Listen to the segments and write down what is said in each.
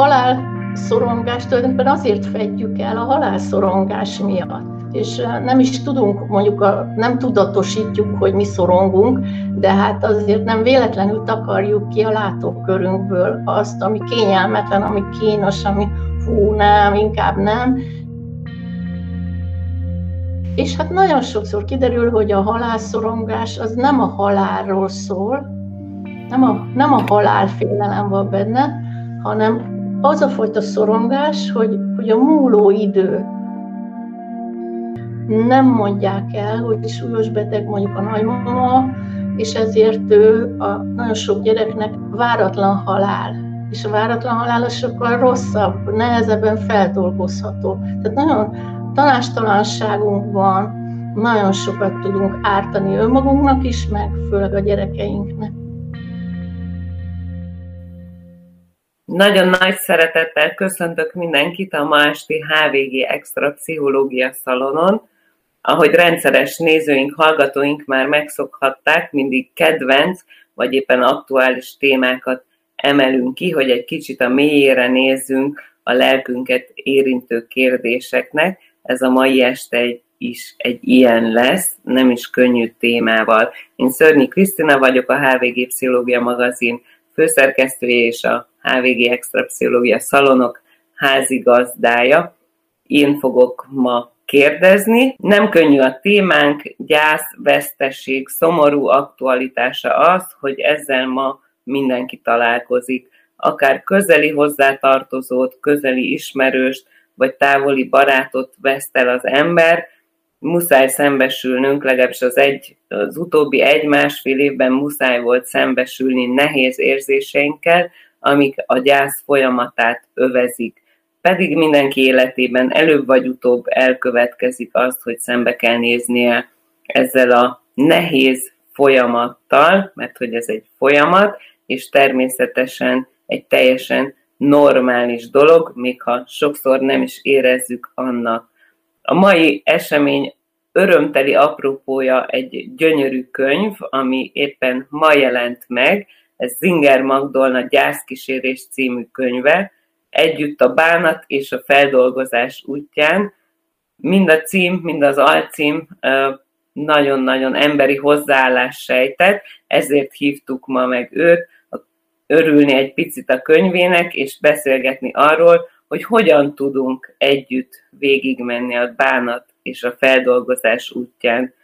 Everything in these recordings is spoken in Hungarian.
halál szorongást tulajdonképpen azért fedjük el a halálszorongás miatt. És nem is tudunk, mondjuk a, nem tudatosítjuk, hogy mi szorongunk, de hát azért nem véletlenül takarjuk ki a látókörünkből azt, ami kényelmetlen, ami kínos, ami fú, nem, inkább nem. És hát nagyon sokszor kiderül, hogy a halálszorongás az nem a halálról szól, nem a, nem a halálfélelem van benne, hanem az a fajta szorongás, hogy, hogy a múló idő nem mondják el, hogy súlyos beteg mondjuk a nagymama, és ezért ő a nagyon sok gyereknek váratlan halál. És a váratlan halál sokkal rosszabb, nehezebben feldolgozható. Tehát nagyon tanástalanságunk van, nagyon sokat tudunk ártani önmagunknak is, meg főleg a gyerekeinknek. Nagyon nagy szeretettel köszöntök mindenkit a ma esti HVG Extra Pszichológia Szalonon. Ahogy rendszeres nézőink, hallgatóink már megszokhatták, mindig kedvenc vagy éppen aktuális témákat emelünk ki, hogy egy kicsit a mélyére nézzünk a lelkünket érintő kérdéseknek. Ez a mai este is egy ilyen lesz, nem is könnyű témával. Én Szörnyi Krisztina vagyok, a HVG Pszichológia magazin főszerkesztője és a HVG Extra Pszichológia Szalonok házigazdája. Én fogok ma kérdezni. Nem könnyű a témánk, gyász, veszteség, szomorú aktualitása az, hogy ezzel ma mindenki találkozik. Akár közeli hozzátartozót, közeli ismerőst, vagy távoli barátot veszt el az ember, muszáj szembesülnünk, legalábbis az, egy, az utóbbi egy-másfél évben muszáj volt szembesülni nehéz érzéseinkkel, amik a gyász folyamatát övezik. Pedig mindenki életében előbb vagy utóbb elkövetkezik azt, hogy szembe kell néznie ezzel a nehéz folyamattal, mert hogy ez egy folyamat, és természetesen egy teljesen normális dolog, még ha sokszor nem is érezzük annak. A mai esemény örömteli apropója egy gyönyörű könyv, ami éppen ma jelent meg, ez Zinger Magdolna Gyászkísérés című könyve, együtt a bánat és a feldolgozás útján. Mind a cím, mind az alcím nagyon-nagyon emberi hozzáállás sejtett, ezért hívtuk ma meg őt, örülni egy picit a könyvének, és beszélgetni arról, hogy hogyan tudunk együtt végigmenni a bánat és a feldolgozás útján.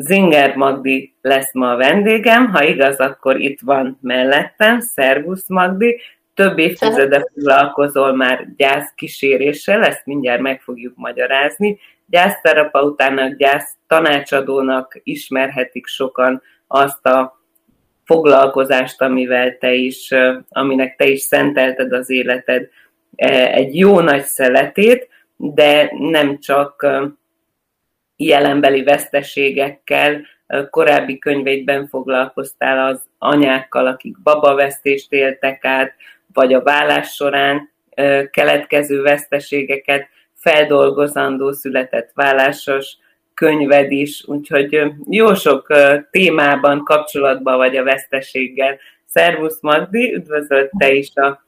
Zinger Magdi lesz ma a vendégem, ha igaz, akkor itt van mellettem. Szervusz Magdi, több évtizede foglalkozol már gyászkíséréssel, ezt mindjárt meg fogjuk magyarázni. Gyászterapeutának, gyász tanácsadónak ismerhetik sokan azt a foglalkozást, amivel te is, aminek te is szentelted az életed e, egy jó nagy szeletét, de nem csak jelenbeli veszteségekkel, korábbi könyveidben foglalkoztál az anyákkal, akik babavesztést éltek át, vagy a vállás során keletkező veszteségeket feldolgozandó született vállásos könyved is, úgyhogy jó sok témában kapcsolatban vagy a veszteséggel. Szervusz Magdi, üdvözölt te is a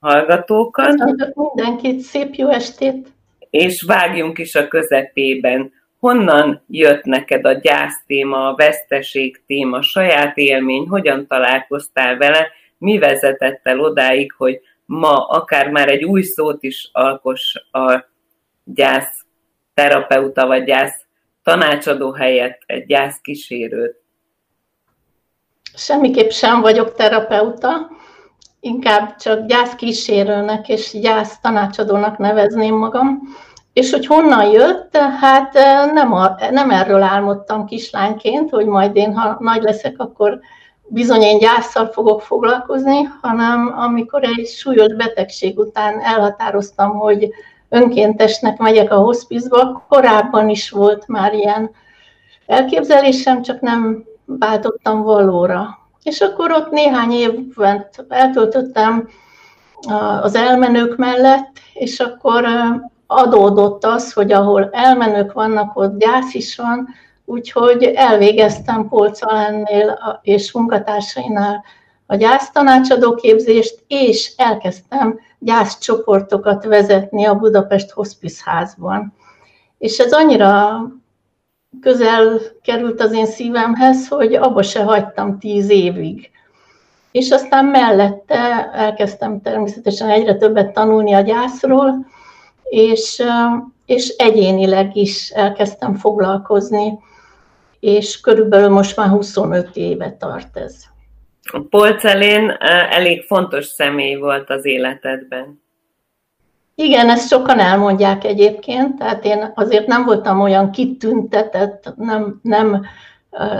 hallgatókat. Köszönjük mindenkit, szép jó estét! És vágjunk is a közepében honnan jött neked a gyász téma, a veszteség téma, saját élmény, hogyan találkoztál vele, mi vezetett el odáig, hogy ma akár már egy új szót is alkos a gyász terapeuta vagy gyász tanácsadó helyett egy gyász kísérőt? Semmiképp sem vagyok terapeuta, inkább csak gyász kísérőnek és gyász tanácsadónak nevezném magam. És hogy honnan jött, hát nem, a, nem erről álmodtam kislányként, hogy majd én, ha nagy leszek, akkor bizony én gyászsal fogok foglalkozni, hanem amikor egy súlyos betegség után elhatároztam, hogy önkéntesnek megyek a hospizba, korábban is volt már ilyen elképzelésem, csak nem váltottam valóra. És akkor ott néhány évet eltöltöttem az elmenők mellett, és akkor adódott az, hogy ahol elmenők vannak, ott gyász is van, úgyhogy elvégeztem Polca ennél és munkatársainál a gyásztanácsadó képzést, és elkezdtem gyászcsoportokat vezetni a Budapest Hospice házban. És ez annyira közel került az én szívemhez, hogy abba se hagytam tíz évig. És aztán mellette elkezdtem természetesen egyre többet tanulni a gyászról, és, és egyénileg is elkezdtem foglalkozni, és körülbelül most már 25 éve tart ez. Polcelén elég fontos személy volt az életedben. Igen, ezt sokan elmondják egyébként, tehát én azért nem voltam olyan kitüntetett, nem, nem,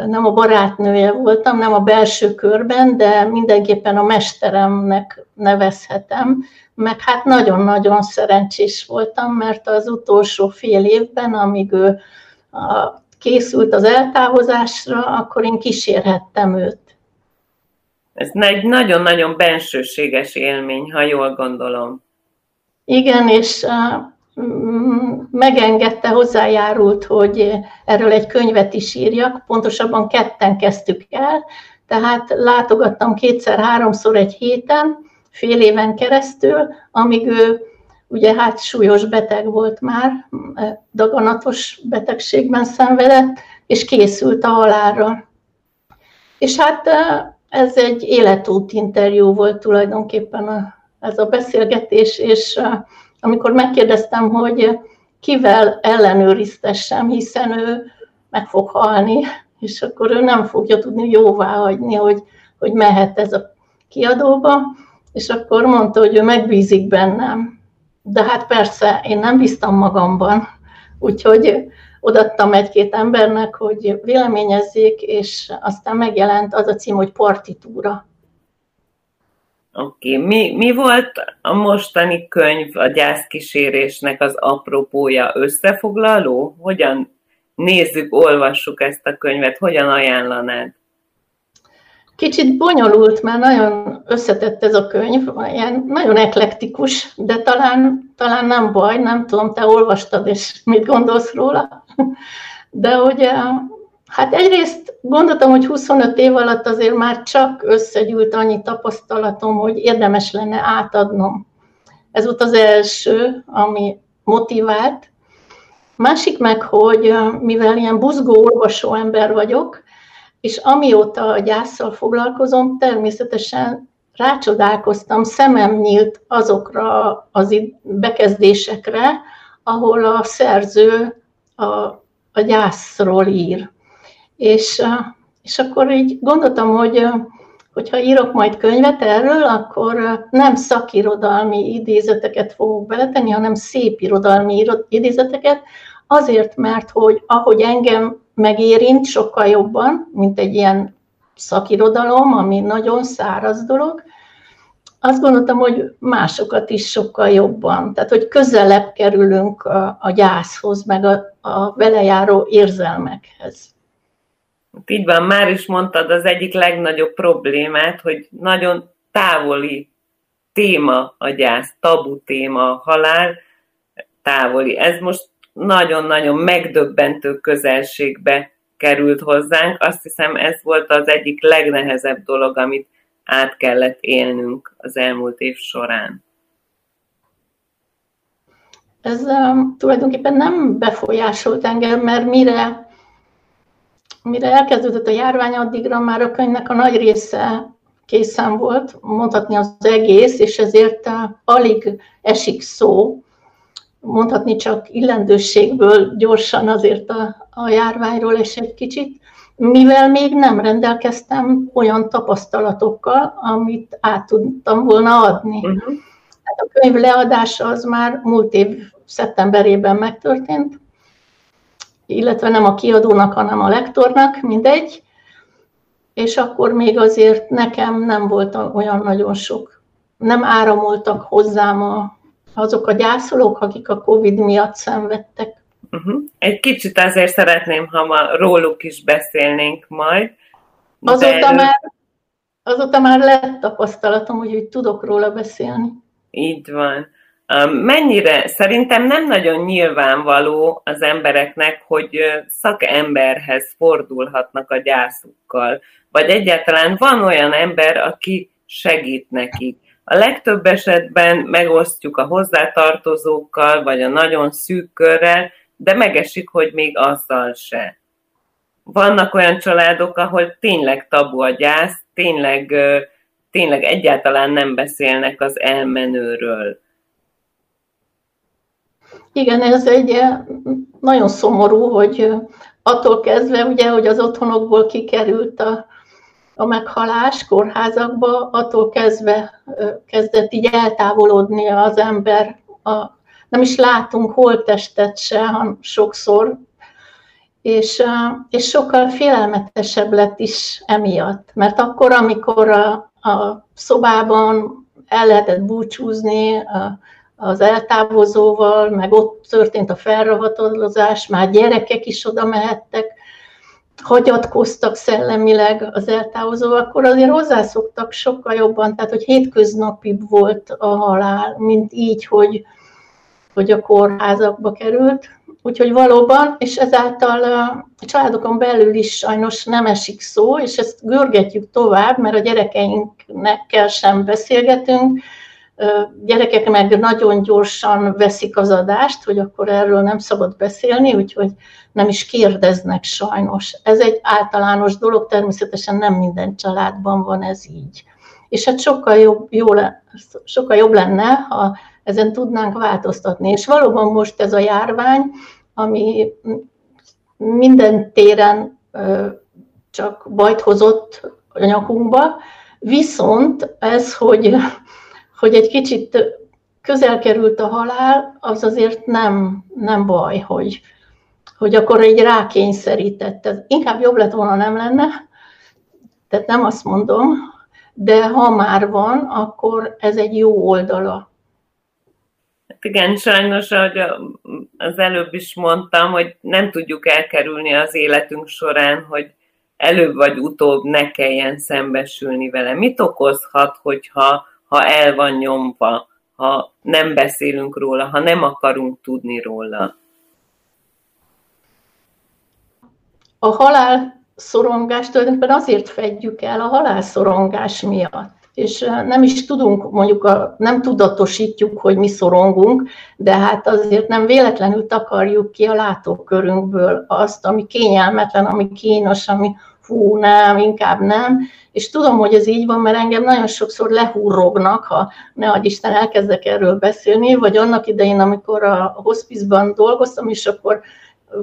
nem a barátnője voltam, nem a belső körben, de mindenképpen a mesteremnek nevezhetem, meg hát nagyon-nagyon szerencsés voltam, mert az utolsó fél évben, amíg ő készült az eltávozásra, akkor én kísérhettem őt. Ez egy nagyon-nagyon bensőséges élmény, ha jól gondolom. Igen, és megengedte, hozzájárult, hogy erről egy könyvet is írjak, pontosabban ketten kezdtük el, tehát látogattam kétszer-háromszor egy héten, fél éven keresztül, amíg ő ugye hát súlyos beteg volt már, daganatos betegségben szenvedett, és készült a halálra. És hát ez egy életút interjú volt tulajdonképpen ez a beszélgetés, és amikor megkérdeztem, hogy kivel ellenőriztessem, hiszen ő meg fog halni, és akkor ő nem fogja tudni jóvá hagyni, hogy, hogy mehet ez a kiadóba, és akkor mondta, hogy ő megbízik bennem. De hát persze, én nem bíztam magamban, úgyhogy odattam egy-két embernek, hogy véleményezzék, és aztán megjelent az a cím, hogy partitúra. Oké, okay. mi, mi volt a mostani könyv a gyászkísérésnek az apropója összefoglaló? Hogyan nézzük, olvassuk ezt a könyvet, hogyan ajánlanád? Kicsit bonyolult, mert nagyon összetett ez a könyv, ilyen nagyon eklektikus, de talán, talán nem baj, nem tudom, te olvastad, és mit gondolsz róla. De hogy hát egyrészt gondoltam, hogy 25 év alatt azért már csak összegyűlt annyi tapasztalatom, hogy érdemes lenne átadnom. Ez volt az első, ami motivált. Másik meg, hogy mivel ilyen buzgó olvasó ember vagyok, és amióta a gyászsal foglalkozom, természetesen rácsodálkoztam, szemem nyílt azokra az bekezdésekre, ahol a szerző a, a gyászról ír. És, és akkor így gondoltam, hogy hogyha írok majd könyvet erről, akkor nem szakirodalmi idézeteket fogok beletenni, hanem szép irodalmi idézeteket, azért, mert hogy ahogy engem megérint sokkal jobban, mint egy ilyen szakirodalom, ami nagyon száraz dolog, azt gondoltam, hogy másokat is sokkal jobban, tehát hogy közelebb kerülünk a, a gyászhoz, meg a, a vele járó érzelmekhez. Így van, már is mondtad az egyik legnagyobb problémát, hogy nagyon távoli téma a gyász, tabu téma a halál, távoli. Ez most nagyon-nagyon megdöbbentő közelségbe került hozzánk. Azt hiszem, ez volt az egyik legnehezebb dolog, amit át kellett élnünk az elmúlt év során. Ez um, tulajdonképpen nem befolyásolt engem, mert mire, mire elkezdődött a járvány, addigra már a könyvnek a nagy része készen volt, mondhatni az egész, és ezért uh, alig esik szó mondhatni csak illendőségből gyorsan azért a, a járványról és egy kicsit, mivel még nem rendelkeztem olyan tapasztalatokkal, amit át tudtam volna adni. Uh-huh. a könyv leadása az már múlt év szeptemberében megtörtént, illetve nem a kiadónak, hanem a lektornak, mindegy, és akkor még azért nekem nem volt olyan nagyon sok, nem áramoltak hozzám a, azok a gyászolók, akik a COVID miatt szenvedtek. Uh-huh. Egy kicsit azért szeretném, ha ma róluk is beszélnénk majd. Azóta, már, azóta már lett tapasztalatom, hogy úgy tudok róla beszélni. Így van. Mennyire, szerintem nem nagyon nyilvánvaló az embereknek, hogy szakemberhez fordulhatnak a gyászukkal. vagy egyáltalán van olyan ember, aki segít nekik. A legtöbb esetben megosztjuk a hozzátartozókkal, vagy a nagyon szűk körrel, de megesik, hogy még azzal se. Vannak olyan családok, ahol tényleg tabu a gyász, tényleg, tényleg egyáltalán nem beszélnek az elmenőről. Igen, ez egy nagyon szomorú, hogy attól kezdve, ugye, hogy az otthonokból kikerült a, a meghalás kórházakba, attól kezdve kezdett így eltávolodni az ember. A, nem is látunk holttestet se, hanem sokszor, és, és sokkal félelmetesebb lett is emiatt. Mert akkor, amikor a, a szobában el lehetett búcsúzni a, az eltávozóval, meg ott történt a felrahatolozás, már gyerekek is oda mehettek, hagyatkoztak szellemileg az eltávozó, akkor azért hozzászoktak sokkal jobban, tehát hogy hétköznapibb volt a halál, mint így, hogy, hogy a kórházakba került. Úgyhogy valóban, és ezáltal a családokon belül is sajnos nem esik szó, és ezt görgetjük tovább, mert a gyerekeinknek sem beszélgetünk, gyerekek meg nagyon gyorsan veszik az adást, hogy akkor erről nem szabad beszélni, úgyhogy nem is kérdeznek sajnos. Ez egy általános dolog, természetesen nem minden családban van ez így. És hát sokkal jobb, jó sokkal jobb lenne, ha ezen tudnánk változtatni. És valóban most ez a járvány, ami minden téren csak bajt hozott a nyakunkba, viszont ez, hogy hogy egy kicsit közel került a halál, az azért nem, nem baj, hogy, hogy akkor egy rákényszerített. Inkább jobb lett volna nem lenne, tehát nem azt mondom, de ha már van, akkor ez egy jó oldala. Hát igen, sajnos, ahogy az előbb is mondtam, hogy nem tudjuk elkerülni az életünk során, hogy előbb vagy utóbb ne kelljen szembesülni vele. Mit okozhat, hogyha ha el van nyomva, ha nem beszélünk róla, ha nem akarunk tudni róla. A halál szorongást tulajdonképpen azért fedjük el a halálszorongás miatt. És nem is tudunk, mondjuk a, nem tudatosítjuk, hogy mi szorongunk, de hát azért nem véletlenül takarjuk ki a látókörünkből azt, ami kényelmetlen, ami kínos, ami fú, nem, inkább nem, és tudom, hogy ez így van, mert engem nagyon sokszor lehúrognak, ha ne adj Isten elkezdek erről beszélni, vagy annak idején, amikor a hospice-ban dolgoztam, és akkor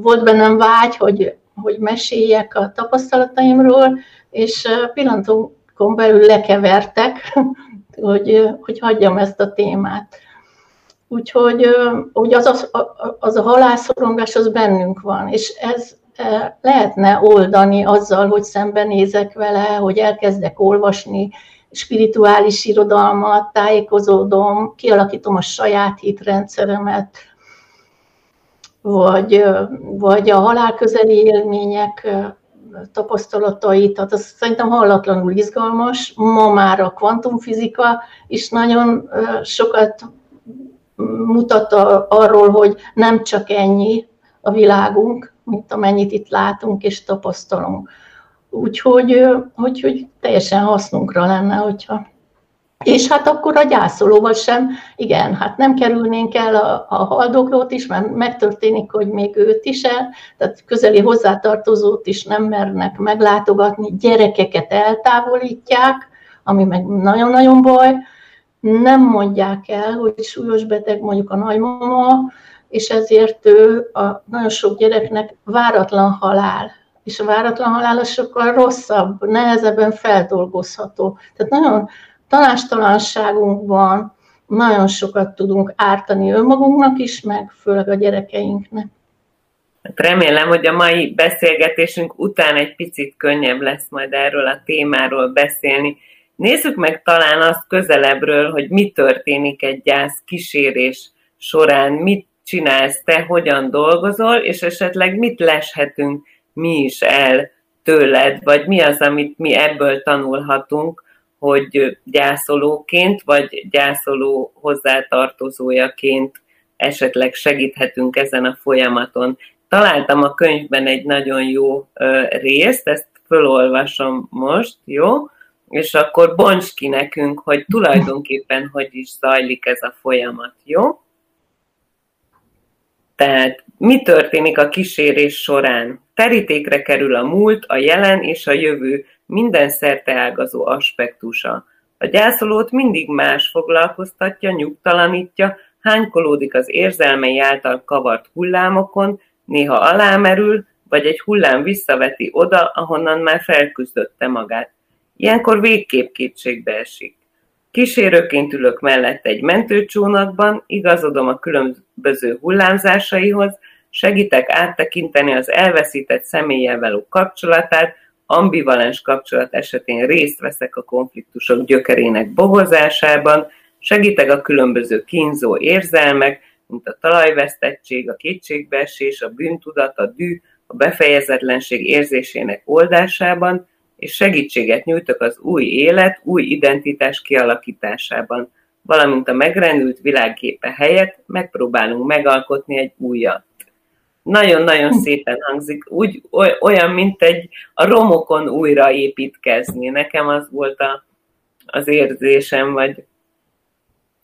volt bennem vágy, hogy, hogy meséljek a tapasztalataimról, és pillanatokon belül lekevertek, hogy, hogy hagyjam ezt a témát. Úgyhogy hogy az, az, az a halászorongás az bennünk van, és ez lehetne oldani azzal, hogy szembenézek vele, hogy elkezdek olvasni spirituális irodalmat, tájékozódom, kialakítom a saját hitrendszeremet, vagy, vagy a halálközeli élmények tapasztalatait, tehát az szerintem hallatlanul izgalmas. Ma már a kvantumfizika is nagyon sokat mutat arról, hogy nem csak ennyi a világunk, mint amennyit itt látunk és tapasztalunk. Úgyhogy hogy, teljesen hasznunkra lenne, hogyha és hát akkor a gyászolóval sem, igen, hát nem kerülnénk el a, a haldoklót is, mert megtörténik, hogy még őt is el, tehát közeli hozzátartozót is nem mernek meglátogatni, gyerekeket eltávolítják, ami meg nagyon-nagyon baj, nem mondják el, hogy súlyos beteg mondjuk a nagymama, és ezért ő a nagyon sok gyereknek váratlan halál. És a váratlan halál az sokkal rosszabb, nehezebben feldolgozható. Tehát nagyon tanástalanságunk van, nagyon sokat tudunk ártani önmagunknak is, meg főleg a gyerekeinknek. Hát remélem, hogy a mai beszélgetésünk után egy picit könnyebb lesz majd erről a témáról beszélni. Nézzük meg talán azt közelebbről, hogy mi történik egy gyász kísérés során, mit csinálsz te, hogyan dolgozol, és esetleg mit leshetünk mi is el tőled, vagy mi az, amit mi ebből tanulhatunk, hogy gyászolóként, vagy gyászoló hozzátartozójaként esetleg segíthetünk ezen a folyamaton. Találtam a könyvben egy nagyon jó részt, ezt fölolvasom most, jó? És akkor bonts ki nekünk, hogy tulajdonképpen hogy is zajlik ez a folyamat, jó? Tehát mi történik a kísérés során? Terítékre kerül a múlt, a jelen és a jövő minden ágazó aspektusa. A gyászolót mindig más foglalkoztatja, nyugtalanítja, hánykolódik az érzelmei által kavart hullámokon, néha alámerül, vagy egy hullám visszaveti oda, ahonnan már felküzdötte magát. Ilyenkor végképp kétségbe esik. Kísérőként ülök mellett egy mentőcsónakban, igazodom a különböző hullámzásaihoz, segítek áttekinteni az elveszített személlyel való kapcsolatát, ambivalens kapcsolat esetén részt veszek a konfliktusok gyökerének bohozásában, segítek a különböző kínzó érzelmek, mint a talajvesztettség, a kétségbeesés, a bűntudat, a dű, a befejezetlenség érzésének oldásában, és segítséget nyújtok az új élet, új identitás kialakításában, valamint a megrendült világképe helyett megpróbálunk megalkotni egy újat. Nagyon-nagyon szépen hangzik, úgy, olyan, mint egy a romokon újra építkezni. Nekem az volt a, az érzésem, vagy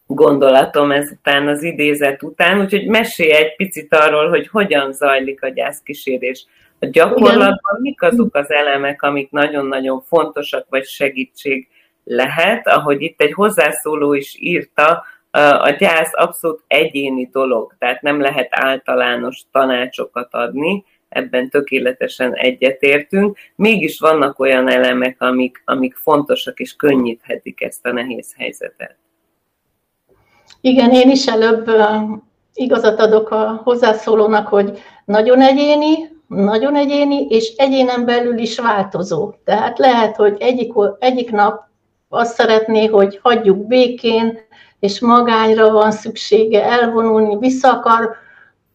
gondolatom ezután az idézet után, úgyhogy mesélj egy picit arról, hogy hogyan zajlik a gyászkísérés. A gyakorlatban mik azok az elemek, amik nagyon-nagyon fontosak, vagy segítség lehet, ahogy itt egy hozzászóló is írta, a gyász abszolút egyéni dolog, tehát nem lehet általános tanácsokat adni, ebben tökéletesen egyetértünk, mégis vannak olyan elemek, amik, amik fontosak és könnyíthetik ezt a nehéz helyzetet. Igen, én is előbb igazat adok a hozzászólónak, hogy nagyon egyéni, nagyon egyéni, és egyénen belül is változó. Tehát lehet, hogy egyik, egyik nap azt szeretné, hogy hagyjuk békén, és magányra van szüksége elvonulni, vissza akar,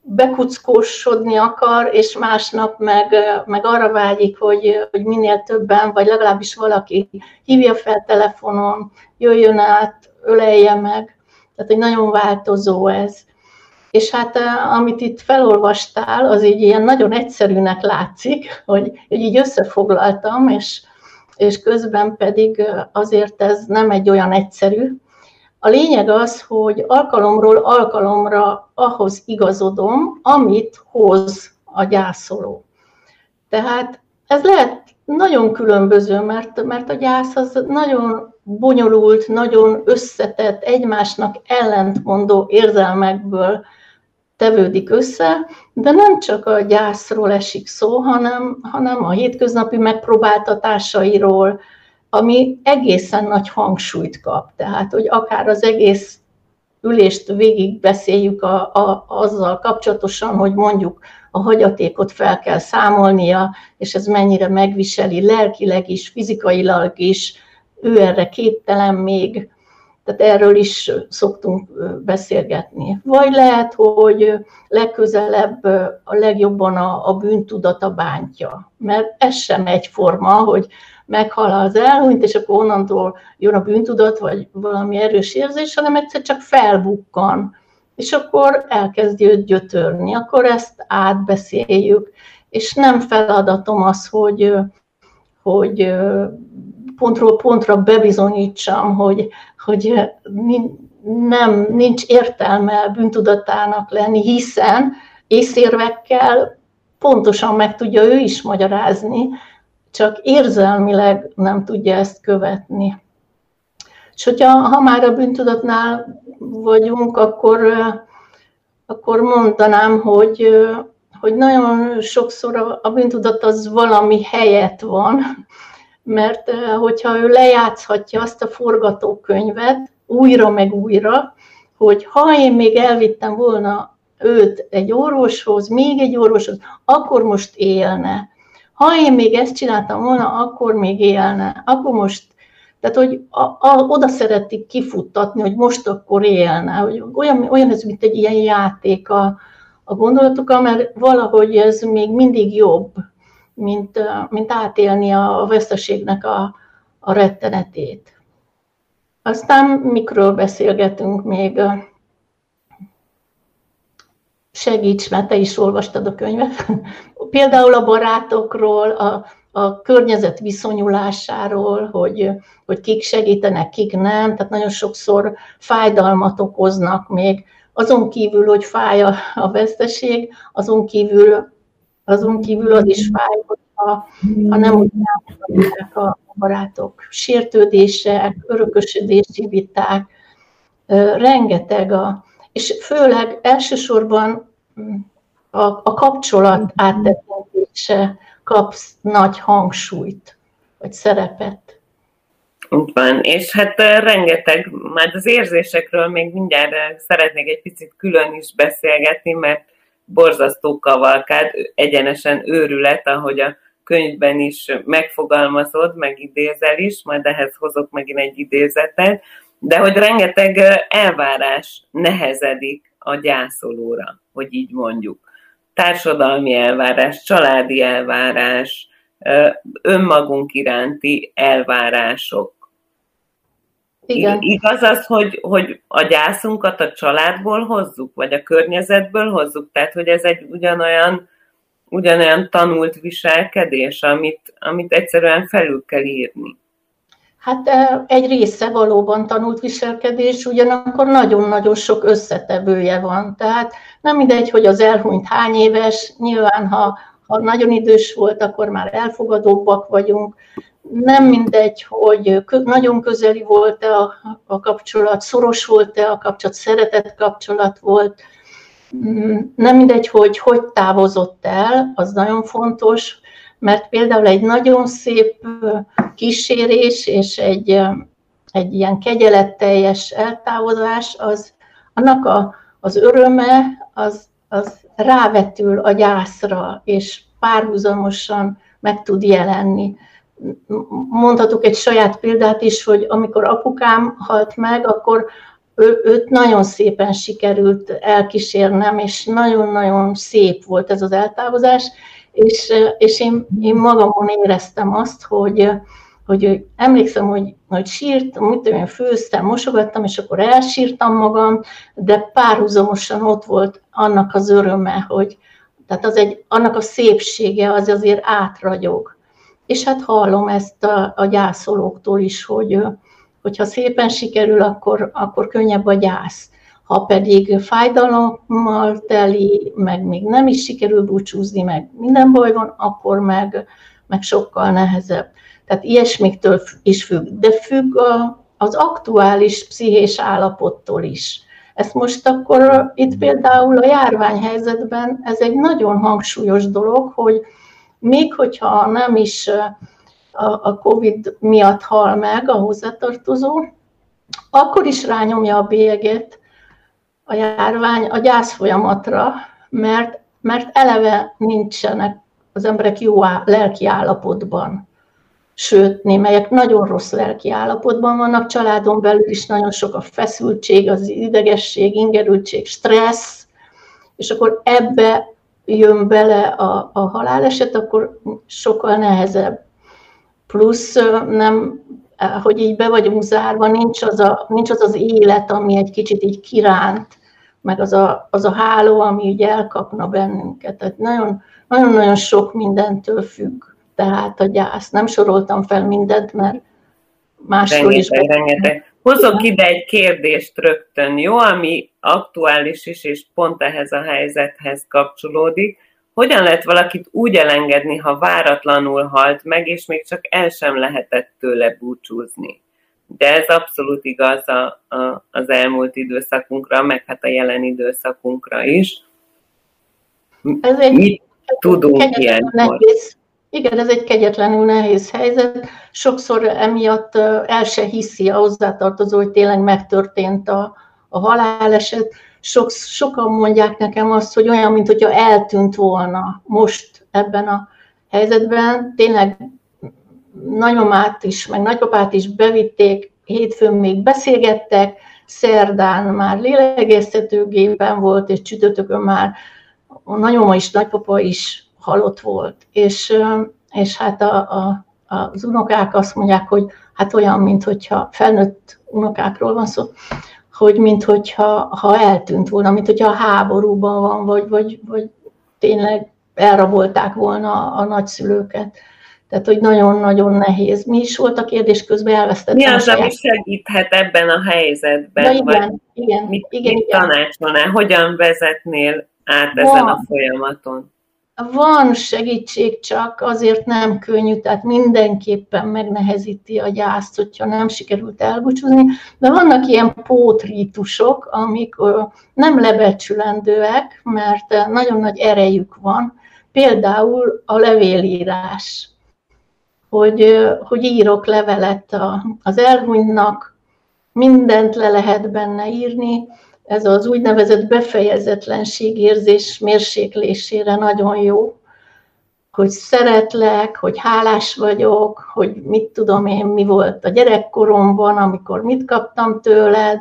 bekuckósodni akar, és másnap meg, meg arra vágyik, hogy, hogy minél többen, vagy legalábbis valaki hívja fel telefonon, jöjjön át, ölelje meg. Tehát, hogy nagyon változó ez. És hát amit itt felolvastál, az így ilyen nagyon egyszerűnek látszik, hogy, hogy így összefoglaltam, és, és közben pedig azért ez nem egy olyan egyszerű, a lényeg az, hogy alkalomról alkalomra ahhoz igazodom, amit hoz a gyászoló. Tehát ez lehet nagyon különböző, mert, mert a gyász az nagyon bonyolult, nagyon összetett, egymásnak ellentmondó érzelmekből tevődik össze, de nem csak a gyászról esik szó, hanem, hanem a hétköznapi megpróbáltatásairól, ami egészen nagy hangsúlyt kap. Tehát, hogy akár az egész ülést végig beszéljük a, a, azzal kapcsolatosan, hogy mondjuk a hagyatékot fel kell számolnia, és ez mennyire megviseli lelkileg is, fizikailag is, ő erre képtelen még, tehát erről is szoktunk beszélgetni. Vagy lehet, hogy legközelebb a legjobban a, a bűntudata bántja, mert ez sem egyforma, hogy meghal az elhunyt, és akkor onnantól jön a bűntudat, vagy valami erős érzés, hanem egyszer csak felbukkan, és akkor elkezdi őt gyötörni, akkor ezt átbeszéljük, és nem feladatom az, hogy, hogy pontról pontra bebizonyítsam, hogy, hogy nem, nincs értelme bűntudatának lenni, hiszen észérvekkel pontosan meg tudja ő is magyarázni, csak érzelmileg nem tudja ezt követni. És hogyha ha már a bűntudatnál vagyunk, akkor, akkor mondanám, hogy, hogy nagyon sokszor a bűntudat az valami helyet van, mert hogyha ő lejátszhatja azt a forgatókönyvet újra meg újra, hogy ha én még elvittem volna őt egy orvoshoz, még egy orvoshoz, akkor most élne ha én még ezt csináltam volna, akkor még élne. Akkor most, tehát hogy a, a, oda szeretik kifuttatni, hogy most akkor élne. Hogy olyan, olyan ez, mint egy ilyen játék a, a gondolatokkal, mert valahogy ez még mindig jobb, mint, mint átélni a veszteségnek a, a rettenetét. Aztán mikről beszélgetünk még? Segíts, mert te is olvastad a könyvet. Például a barátokról, a, a környezet viszonyulásáról, hogy, hogy kik segítenek, kik nem, tehát nagyon sokszor fájdalmat okoznak még, azon kívül, hogy fáj a, a veszteség, azon kívül, azon kívül az is fáj, ha, ha nem úgy a barátok. Sértődések, örökösödési viták, rengeteg a, és főleg elsősorban a, a kapcsolat áttekintése kapsz nagy hangsúlyt, vagy szerepet. Úgy van, és hát rengeteg, már az érzésekről még mindjárt szeretnék egy picit külön is beszélgetni, mert borzasztó kavalkád, egyenesen őrület, ahogy a könyvben is megfogalmazod, meg idézel is, majd ehhez hozok megint egy idézetet, de hogy rengeteg elvárás nehezedik a gyászolóra, hogy így mondjuk. Társadalmi elvárás, családi elvárás, önmagunk iránti elvárások. Igen. Igaz az, hogy, hogy a gyászunkat a családból hozzuk, vagy a környezetből hozzuk? Tehát, hogy ez egy ugyanolyan, ugyanolyan tanult viselkedés, amit, amit egyszerűen felül kell írni. Hát egy része valóban tanult viselkedés, ugyanakkor nagyon-nagyon sok összetevője van. Tehát nem mindegy, hogy az elhunyt hány éves, nyilván ha, ha nagyon idős volt, akkor már elfogadóbbak vagyunk. Nem mindegy, hogy nagyon közeli volt-e a, kapcsolat, szoros volt-e a kapcsolat, szeretett kapcsolat volt. Mm, nem mindegy, hogy hogy távozott el, az nagyon fontos, mert például egy nagyon szép kísérés és egy, egy ilyen kegyeletteljes eltávozás, az, annak a, az öröme az, az rávetül a gyászra, és párhuzamosan meg tud jelenni. Mondhatok egy saját példát is, hogy amikor apukám halt meg, akkor ő, őt nagyon szépen sikerült elkísérnem, és nagyon-nagyon szép volt ez az eltávozás, és, és én, én magamon éreztem azt, hogy, hogy emlékszem, hogy, hogy sírt, mit tudom én, főztem, mosogattam, és akkor elsírtam magam, de párhuzamosan ott volt annak az öröme, hogy tehát az egy, annak a szépsége az azért átragyog. És hát hallom ezt a, a gyászolóktól is, hogy hogyha szépen sikerül, akkor, akkor könnyebb a gyász. Ha pedig fájdalommal teli, meg még nem is sikerül búcsúzni, meg minden baj van, akkor meg, meg sokkal nehezebb. Tehát ilyesmiktől is függ, de függ a, az aktuális pszichés állapottól is. Ezt most akkor itt például a járványhelyzetben ez egy nagyon hangsúlyos dolog, hogy még hogyha nem is a COVID miatt hal meg a hozzátartozó, akkor is rányomja a bélyeget a járvány a gyász folyamatra, mert, mert eleve nincsenek az emberek jó lelki állapotban. Sőt, némelyek nagyon rossz lelki állapotban vannak, családon belül is nagyon sok a feszültség, az idegesség, ingerültség, stressz, és akkor ebbe jön bele a, a haláleset, akkor sokkal nehezebb. Plusz nem, hogy így be vagyunk zárva, nincs az, a, nincs az az élet, ami egy kicsit így kiránt, meg az a, az a háló, ami így elkapna bennünket. Tehát nagyon, nagyon-nagyon sok mindentől függ. Tehát a gyász. Nem soroltam fel mindent, mert másról is... Rengeteg. Hozok ide egy kérdést rögtön, jó, ami aktuális is, és pont ehhez a helyzethez kapcsolódik. Hogyan lehet valakit úgy elengedni, ha váratlanul halt meg, és még csak el sem lehetett tőle búcsúzni? De ez abszolút igaz a, a, az elmúlt időszakunkra, meg hát a jelen időszakunkra is. Ez egy Mit tudunk ilyenkor? Igen, ez egy kegyetlenül nehéz helyzet. Sokszor emiatt el se hiszi a hozzátartozó, hogy tényleg megtörtént a, a haláleset. Sok, sokan mondják nekem azt, hogy olyan, mint hogyha eltűnt volna most ebben a helyzetben. Tényleg nagymamát is, meg nagypapát is bevitték, hétfőn még beszélgettek, szerdán már lélegeztetőgépen volt, és csütörtökön már a nagymama is, nagypapa is halott volt. És, és hát a, a, az unokák azt mondják, hogy hát olyan, mint hogyha felnőtt unokákról van szó, hogy mint hogyha ha eltűnt volna, mint hogyha a háborúban van, vagy, vagy, vagy tényleg elrabolták volna a, nagyszülőket. Tehát, hogy nagyon-nagyon nehéz. Mi is volt a kérdés közben elvesztettem. Mi az, ami segíthet ebben a helyzetben? Ja, igen, igen, mit, igen, mit igen. tanácsolnál? Hogyan vezetnél át Van. ezen a folyamaton? Van segítség, csak azért nem könnyű, tehát mindenképpen megnehezíti a gyászt, hogyha nem sikerült elbúcsúzni, de vannak ilyen pótrítusok, amik nem lebecsülendőek, mert nagyon nagy erejük van, például a levélírás, hogy, hogy írok levelet az elhunynak, mindent le lehet benne írni, ez az úgynevezett befejezetlenségérzés mérséklésére nagyon jó, hogy szeretlek, hogy hálás vagyok, hogy mit tudom én, mi volt a gyerekkoromban, amikor mit kaptam tőled,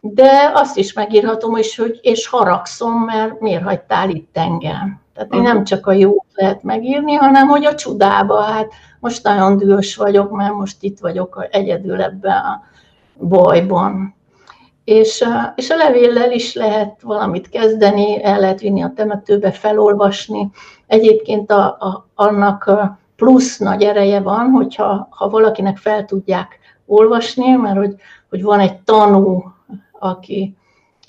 de azt is megírhatom is, hogy és haragszom, mert miért hagytál itt engem. Tehát uh-huh. nem csak a jót lehet megírni, hanem hogy a csodába, hát most nagyon dühös vagyok, mert most itt vagyok egyedül ebben a bajban és, és a levéllel is lehet valamit kezdeni, el lehet vinni a temetőbe, felolvasni. Egyébként a, a, annak plusz nagy ereje van, hogyha ha valakinek fel tudják olvasni, mert hogy, hogy van egy tanú, aki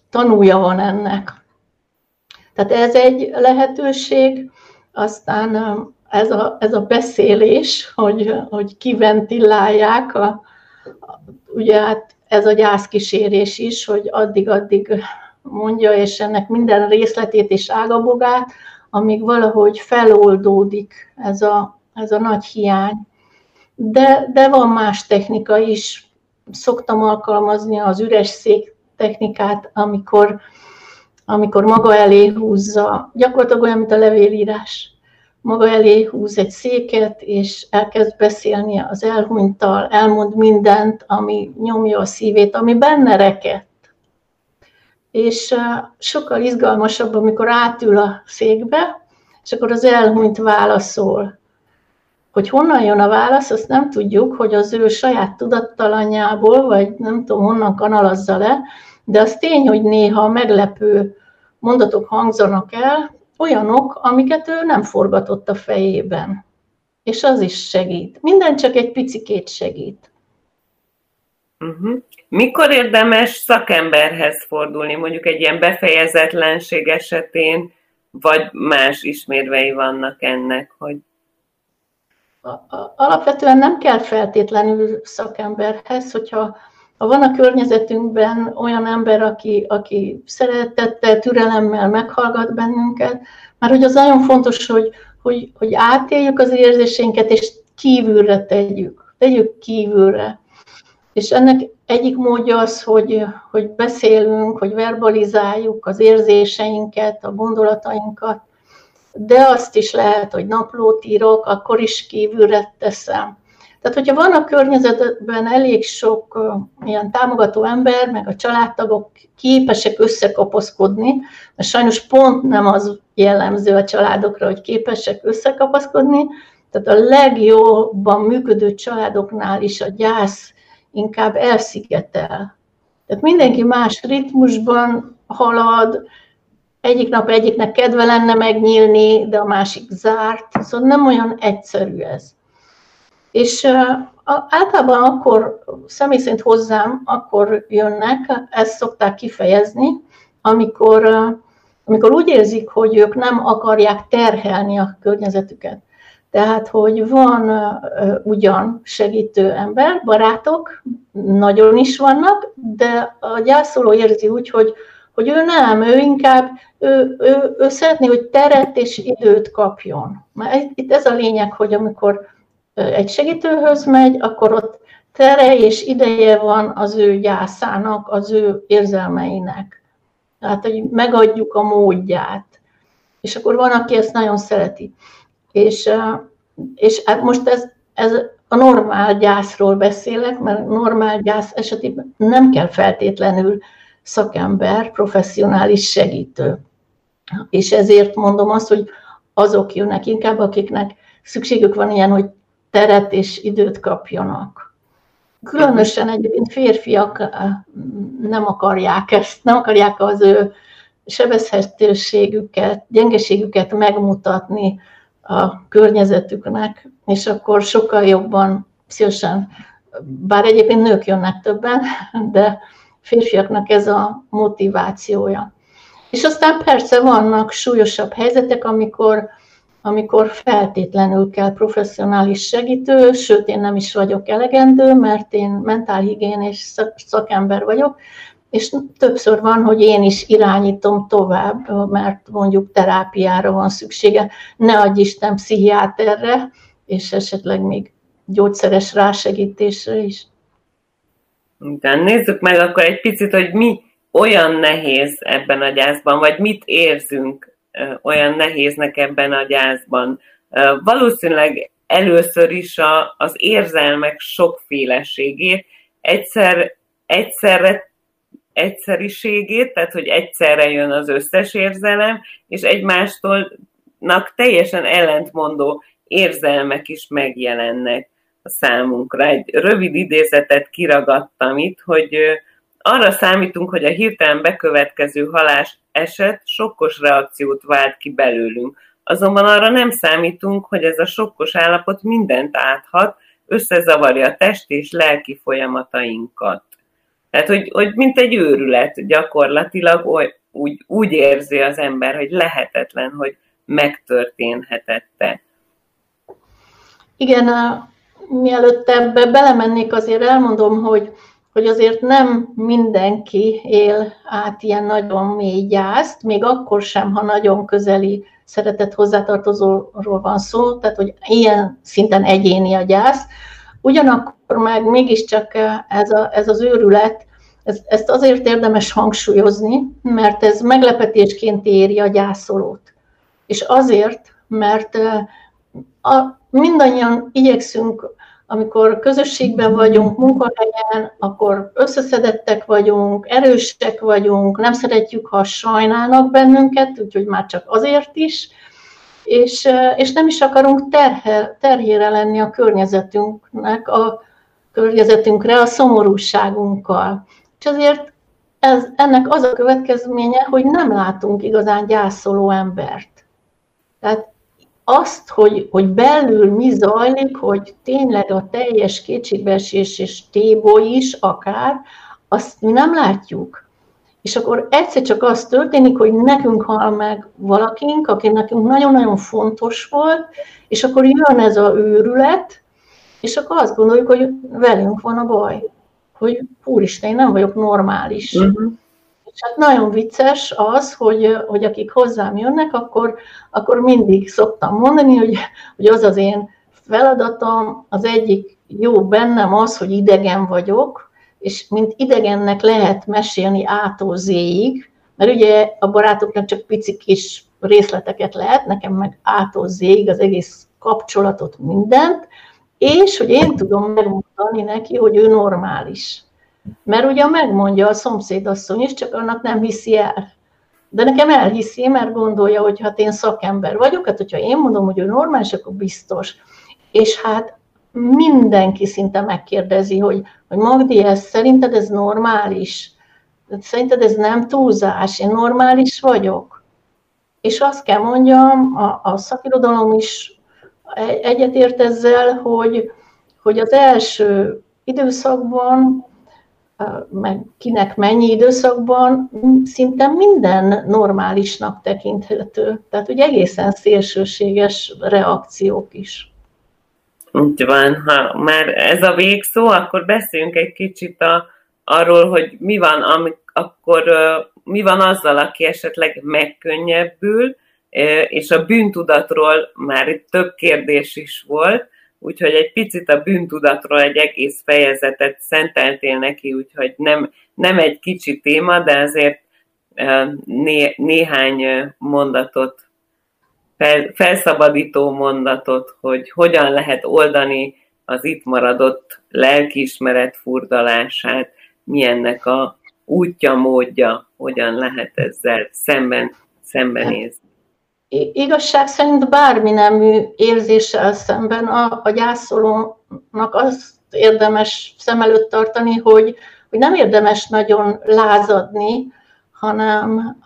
tanúja van ennek. Tehát ez egy lehetőség, aztán ez a, ez a beszélés, hogy, hogy kiventillálják, a, a, ugye hát ez a gyászkísérés is, hogy addig-addig mondja, és ennek minden részletét és ágabogát, amíg valahogy feloldódik ez a, ez a nagy hiány. De, de van más technika is. Szoktam alkalmazni az üres szék technikát, amikor, amikor maga elé húzza, gyakorlatilag olyan, mint a levélírás maga elé húz egy széket, és elkezd beszélni az elhunytal, elmond mindent, ami nyomja a szívét, ami benne rekedt. És sokkal izgalmasabb, amikor átül a székbe, és akkor az elhunyt válaszol. Hogy honnan jön a válasz, azt nem tudjuk, hogy az ő saját tudattalanyából, vagy nem tudom, honnan kanalazza le, de az tény, hogy néha meglepő mondatok hangzanak el, olyanok, amiket ő nem forgatott a fejében. És az is segít. Minden csak egy picikét segít. Uh-huh. Mikor érdemes szakemberhez fordulni, mondjuk egy ilyen befejezetlenség esetén, vagy más ismérvei vannak ennek, hogy Alapvetően nem kell feltétlenül szakemberhez, hogyha ha van a környezetünkben olyan ember, aki, aki szeretettel, türelemmel meghallgat bennünket, mert hogy az nagyon fontos, hogy, hogy, hogy átéljük az érzéseinket, és kívülre tegyük. Tegyük kívülre. És ennek egyik módja az, hogy, hogy beszélünk, hogy verbalizáljuk az érzéseinket, a gondolatainkat, de azt is lehet, hogy naplót írok, akkor is kívülre teszem. Tehát, hogyha van a környezetben elég sok ilyen támogató ember, meg a családtagok képesek összekapaszkodni, mert sajnos pont nem az jellemző a családokra, hogy képesek összekapaszkodni, tehát a legjobban működő családoknál is a gyász inkább elszigetel. Tehát mindenki más ritmusban halad, egyik nap egyiknek kedve lenne megnyílni, de a másik zárt, szóval nem olyan egyszerű ez. És általában akkor, személy szerint hozzám, akkor jönnek, ezt szokták kifejezni, amikor, amikor úgy érzik, hogy ők nem akarják terhelni a környezetüket. Tehát, hogy van ugyan segítő ember, barátok, nagyon is vannak, de a gyászoló érzi úgy, hogy, hogy ő nem, ő inkább, ő, ő, ő szeretné, hogy teret és időt kapjon. Mert itt ez a lényeg, hogy amikor egy segítőhöz megy, akkor ott tere és ideje van az ő gyászának, az ő érzelmeinek. Tehát, hogy megadjuk a módját. És akkor van, aki ezt nagyon szereti. És, és hát most ez, ez a normál gyászról beszélek, mert normál gyász esetében nem kell feltétlenül szakember, professzionális segítő. És ezért mondom azt, hogy azok jönnek inkább, akiknek szükségük van ilyen, hogy teret és időt kapjanak. Különösen egyébként férfiak eh, nem akarják ezt, nem akarják az ő sebezhetőségüket, gyengeségüket megmutatni a környezetüknek, és akkor sokkal jobban szívesen, bár egyébként nők jönnek többen, de férfiaknak ez a motivációja. És aztán persze vannak súlyosabb helyzetek, amikor, amikor feltétlenül kell professzionális segítő, sőt én nem is vagyok elegendő, mert én mentálhigiénés szakember vagyok, és többször van, hogy én is irányítom tovább, mert mondjuk terápiára van szüksége, ne adj Isten pszichiáterre, és esetleg még gyógyszeres rásegítésre is. Igen, nézzük meg akkor egy picit, hogy mi olyan nehéz ebben a gyászban, vagy mit érzünk olyan nehéznek ebben a gyászban. Valószínűleg először is a, az érzelmek sokféleségét, egyszer, egyszerre egyszeriségét, tehát hogy egyszerre jön az összes érzelem, és egymástól teljesen ellentmondó érzelmek is megjelennek a számunkra. Egy rövid idézetet kiragadtam itt, hogy arra számítunk, hogy a hirtelen bekövetkező halás eset sokkos reakciót vált ki belőlünk. Azonban arra nem számítunk, hogy ez a sokkos állapot mindent áthat, összezavarja a test és lelki folyamatainkat. Tehát, hogy, hogy mint egy őrület gyakorlatilag úgy, úgy érzi az ember, hogy lehetetlen, hogy megtörténhetette. Igen, mielőtt ebbe belemennék, azért elmondom, hogy, hogy azért nem mindenki él át ilyen nagyon mély gyászt, még akkor sem, ha nagyon közeli szeretett hozzátartozóról van szó, tehát hogy ilyen szinten egyéni a gyász, Ugyanakkor meg mégiscsak ez, a, ez az őrület, ez, ezt azért érdemes hangsúlyozni, mert ez meglepetésként éri a gyászolót. És azért, mert a, mindannyian igyekszünk, amikor közösségben vagyunk, munkahelyen, akkor összeszedettek vagyunk, erősek vagyunk, nem szeretjük, ha sajnálnak bennünket, úgyhogy már csak azért is, és, és nem is akarunk terhe, terhére lenni a környezetünknek, a környezetünkre, a szomorúságunkkal. És azért ez, ennek az a következménye, hogy nem látunk igazán gyászoló embert. Tehát azt, hogy, hogy belül mi zajlik, hogy tényleg a teljes kétségbeesés és tébo is akár, azt mi nem látjuk. És akkor egyszer csak az történik, hogy nekünk hal meg valakink, aki nekünk nagyon-nagyon fontos volt, és akkor jön ez a őrület, és akkor azt gondoljuk, hogy velünk van a baj. Hogy úristen, én nem vagyok normális. Uh-huh. És hát nagyon vicces az, hogy, hogy akik hozzám jönnek, akkor, akkor mindig szoktam mondani, hogy, hogy az az én feladatom, az egyik jó bennem az, hogy idegen vagyok, és mint idegennek lehet mesélni ától zéig, mert ugye a barátoknak csak pici kis részleteket lehet, nekem meg ától zéig az egész kapcsolatot, mindent, és hogy én tudom megmondani neki, hogy ő normális. Mert ugye megmondja a szomszédasszony is, csak annak nem hiszi el. De nekem elhiszi, mert gondolja, hogy hát én szakember vagyok, hát hogyha én mondom, hogy ő normális, akkor biztos. És hát mindenki szinte megkérdezi, hogy, hogy Magdi, ez szerinted ez normális? Szerinted ez nem túlzás? Én normális vagyok? És azt kell mondjam, a, a szakirodalom is egyetért ezzel, hogy, hogy az első időszakban, meg kinek mennyi időszakban, szinte minden normálisnak tekinthető. Tehát ugye egészen szélsőséges reakciók is. Úgy van, ha már ez a végszó, akkor beszéljünk egy kicsit a, arról, hogy mi van, amik, akkor mi van azzal, aki esetleg megkönnyebbül, és a bűntudatról már itt több kérdés is volt, úgyhogy egy picit a bűntudatról egy egész fejezetet szenteltél neki, úgyhogy nem, nem egy kicsi téma, de azért né, néhány mondatot fel, felszabadító mondatot, hogy hogyan lehet oldani az itt maradott lelkiismeret furdalását, milyennek a útja, módja, hogyan lehet ezzel szemben, szembenézni. Igazság szerint bármi nemű érzéssel szemben a, a gyászolónak azt érdemes szem előtt tartani, hogy, hogy nem érdemes nagyon lázadni, hanem,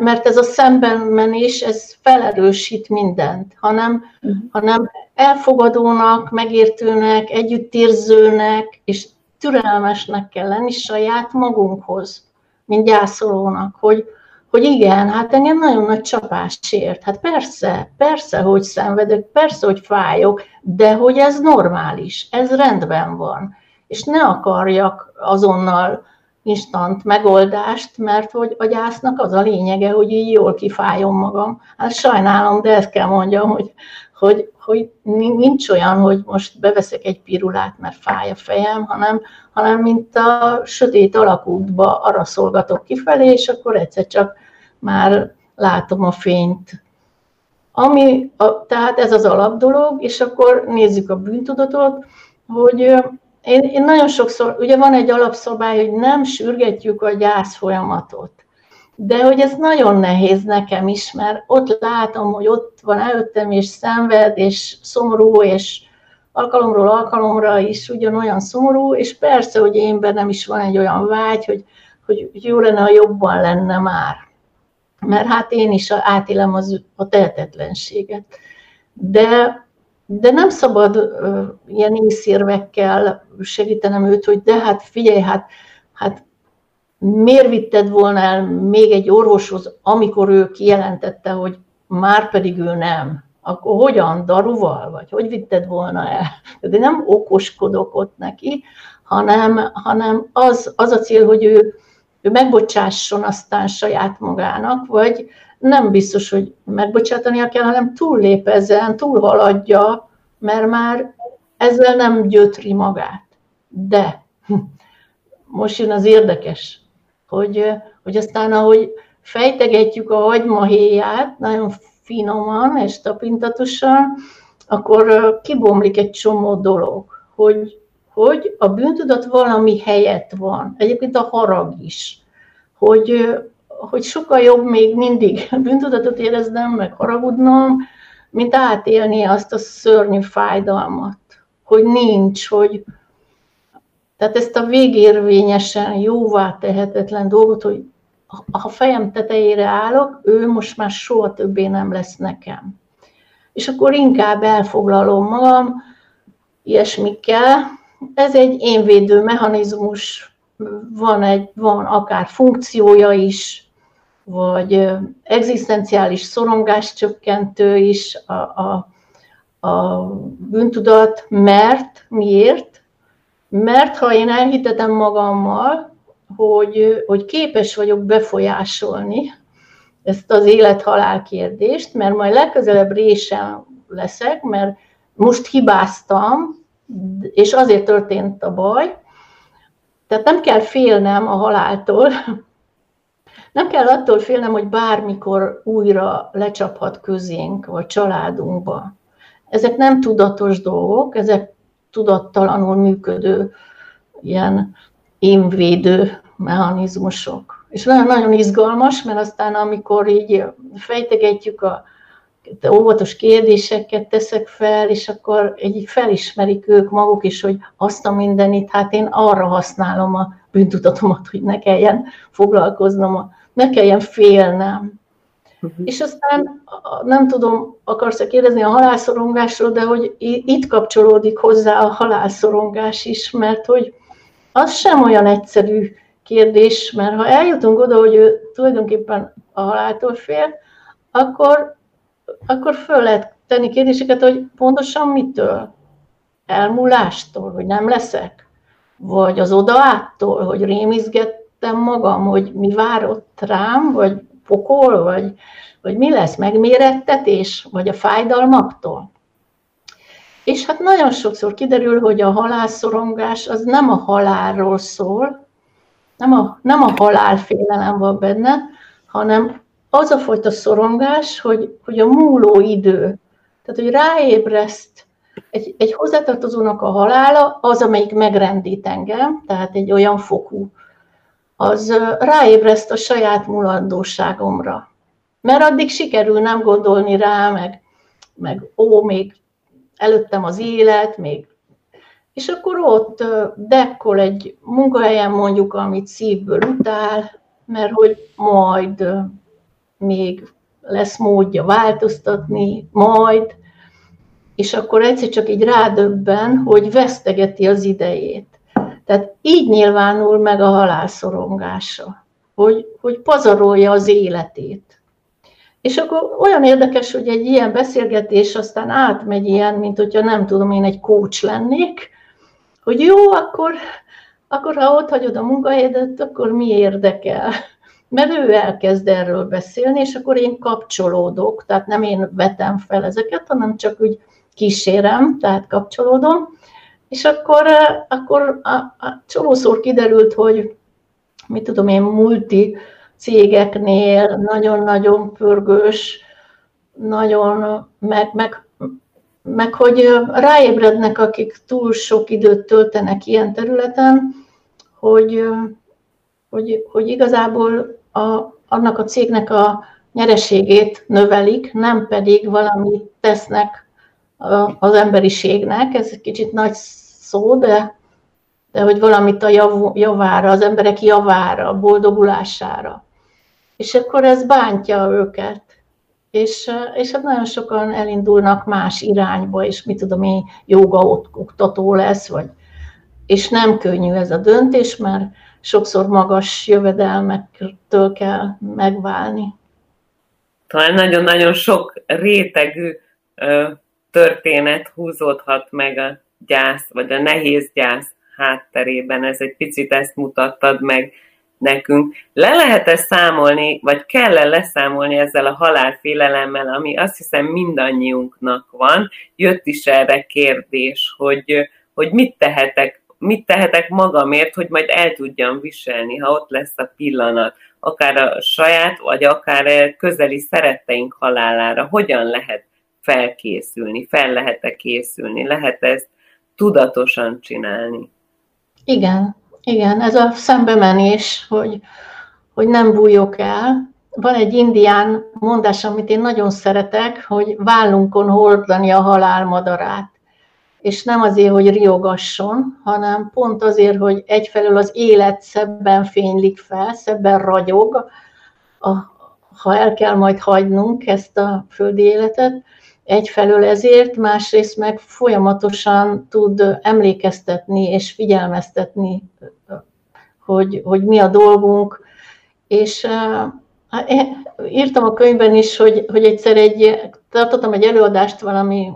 mert ez a szembenmenés, ez felerősít mindent, hanem, hanem elfogadónak, megértőnek, együttérzőnek, és türelmesnek kell lenni saját magunkhoz, mint gyászolónak, hogy, hogy igen, hát engem nagyon nagy csapás ért. Hát persze, persze, hogy szenvedek, persze, hogy fájok, de hogy ez normális, ez rendben van. És ne akarjak azonnal instant megoldást, mert hogy a gyásznak az a lényege, hogy így jól kifájom magam. Hát sajnálom, de ezt kell mondjam, hogy, hogy, hogy nincs olyan, hogy most beveszek egy pirulát, mert fáj a fejem, hanem, hanem mint a sötét alakútba arra szolgatok kifelé, és akkor egyszer csak már látom a fényt. Ami, a, tehát ez az alapdolog, és akkor nézzük a bűntudatot, hogy én, én nagyon sokszor, ugye van egy alapszabály, hogy nem sürgetjük a gyász folyamatot. De hogy ez nagyon nehéz nekem is, mert ott látom, hogy ott van előttem, és szenved, és szomorú, és alkalomról alkalomra is ugyanolyan szomorú, és persze, hogy én bennem is van egy olyan vágy, hogy, hogy jó lenne, ha jobban lenne már. Mert hát én is átélem az, a tehetetlenséget. De de nem szabad uh, ilyen észérvekkel segítenem őt, hogy de hát figyelj, hát, hát miért vitted volna el még egy orvoshoz, amikor ő kijelentette, hogy már pedig ő nem. Akkor hogyan, daruval, vagy hogy vitted volna el? De nem okoskodok ott neki, hanem, hanem az, az a cél, hogy ő, ő megbocsásson aztán saját magának, vagy nem biztos, hogy megbocsátania kell, hanem túllép ezen, túlhaladja, mert már ezzel nem gyötri magát. De most jön az érdekes, hogy, hogy aztán ahogy fejtegetjük a hagymahéját, nagyon finoman és tapintatosan, akkor kibomlik egy csomó dolog, hogy, hogy a bűntudat valami helyett van. Egyébként a harag is. Hogy, hogy sokkal jobb még mindig bűntudatot éreznem, meg haragudnom, mint átélni azt a szörnyű fájdalmat, hogy nincs, hogy tehát ezt a végérvényesen jóvá tehetetlen dolgot, hogy ha fejem tetejére állok, ő most már soha többé nem lesz nekem. És akkor inkább elfoglalom magam ilyesmikkel. Ez egy énvédő mechanizmus, van, egy, van akár funkciója is, vagy egzisztenciális szorongás csökkentő is a, a, a bűntudat, mert miért? Mert ha én elhitetem magammal, hogy, hogy képes vagyok befolyásolni ezt az élet-halál kérdést, mert majd legközelebb résen leszek, mert most hibáztam, és azért történt a baj. Tehát nem kell félnem a haláltól, nem kell attól félnem, hogy bármikor újra lecsaphat közénk, vagy családunkba. Ezek nem tudatos dolgok, ezek tudattalanul működő ilyen émvédő mechanizmusok. És nagyon-nagyon izgalmas, mert aztán amikor így fejtegetjük a óvatos kérdéseket teszek fel, és akkor így felismerik ők maguk is, hogy azt a mindenit, hát én arra használom a bűntudatomat, hogy ne kelljen foglalkoznom ne kelljen félnem. Uh-huh. És aztán nem tudom, akarsz-e kérdezni a halálszorongásról, de hogy itt kapcsolódik hozzá a halálszorongás is, mert hogy az sem olyan egyszerű kérdés, mert ha eljutunk oda, hogy ő tulajdonképpen a haláltól fél, akkor, akkor föl lehet tenni kérdéseket, hogy pontosan mitől? Elmúlástól, hogy nem leszek? Vagy az odaáttól, hogy rémizget éreztem magam, hogy mi vár ott rám, vagy pokol, vagy, vagy mi lesz, megmérettetés, vagy a fájdalmaktól. És hát nagyon sokszor kiderül, hogy a halálszorongás az nem a halálról szól, nem a, nem a halálfélelem van benne, hanem az a fajta szorongás, hogy, hogy a múló idő, tehát hogy ráébreszt egy, egy hozzátartozónak a halála, az, amelyik megrendít engem, tehát egy olyan fokú az ráébreszt a saját mulandóságomra. Mert addig sikerül nem gondolni rá, meg, meg ó, még előttem az élet, még és akkor ott dekkol egy munkahelyen mondjuk, amit szívből utál, mert hogy majd még lesz módja változtatni, majd, és akkor egyszer csak így rádöbben, hogy vesztegeti az idejét. Tehát így nyilvánul meg a halálszorongása, hogy, hogy pazarolja az életét. És akkor olyan érdekes, hogy egy ilyen beszélgetés aztán átmegy ilyen, mint hogyha nem tudom, én egy coach lennék, hogy jó, akkor, akkor ha ott hagyod a munkahelyedet, akkor mi érdekel? Mert ő elkezd erről beszélni, és akkor én kapcsolódok, tehát nem én vetem fel ezeket, hanem csak úgy kísérem, tehát kapcsolódom, és akkor, akkor a, a csomószor kiderült, hogy mit tudom én, multi cégeknél nagyon-nagyon pörgős, nagyon, meg, meg, meg hogy ráébrednek, akik túl sok időt töltenek ilyen területen, hogy, hogy, hogy igazából a, annak a cégnek a nyereségét növelik, nem pedig valamit tesznek az emberiségnek. Ez egy kicsit nagy szó, de, de hogy valamit a jav, javára, az emberek javára, boldogulására. És akkor ez bántja őket. És, és hát nagyon sokan elindulnak más irányba, és mit tudom én, joga oktató lesz, vagy, és nem könnyű ez a döntés, mert sokszor magas jövedelmektől kell megválni. Talán nagyon-nagyon sok rétegű történet húzódhat meg a gyász, vagy a nehéz gyász hátterében. Ez egy picit ezt mutattad meg nekünk. Le lehet-e számolni, vagy kell-e leszámolni ezzel a halálfélelemmel, ami azt hiszem mindannyiunknak van. Jött is erre kérdés, hogy, hogy mit tehetek, mit tehetek magamért, hogy majd el tudjam viselni, ha ott lesz a pillanat, akár a saját, vagy akár közeli szeretteink halálára. Hogyan lehet felkészülni, fel lehet-e készülni, lehet ezt tudatosan csinálni. Igen, igen, ez a szembemenés, hogy, hogy nem bújok el. Van egy indián mondás, amit én nagyon szeretek, hogy vállunkon hordani a halál madarát. És nem azért, hogy riogasson, hanem pont azért, hogy egyfelől az élet szebben fénylik fel, szebben ragyog, a, ha el kell majd hagynunk ezt a földi életet, egyfelől ezért, másrészt meg folyamatosan tud emlékeztetni és figyelmeztetni, hogy, hogy mi a dolgunk. És írtam a könyvben is, hogy, hogy egyszer egy, tartottam egy előadást valami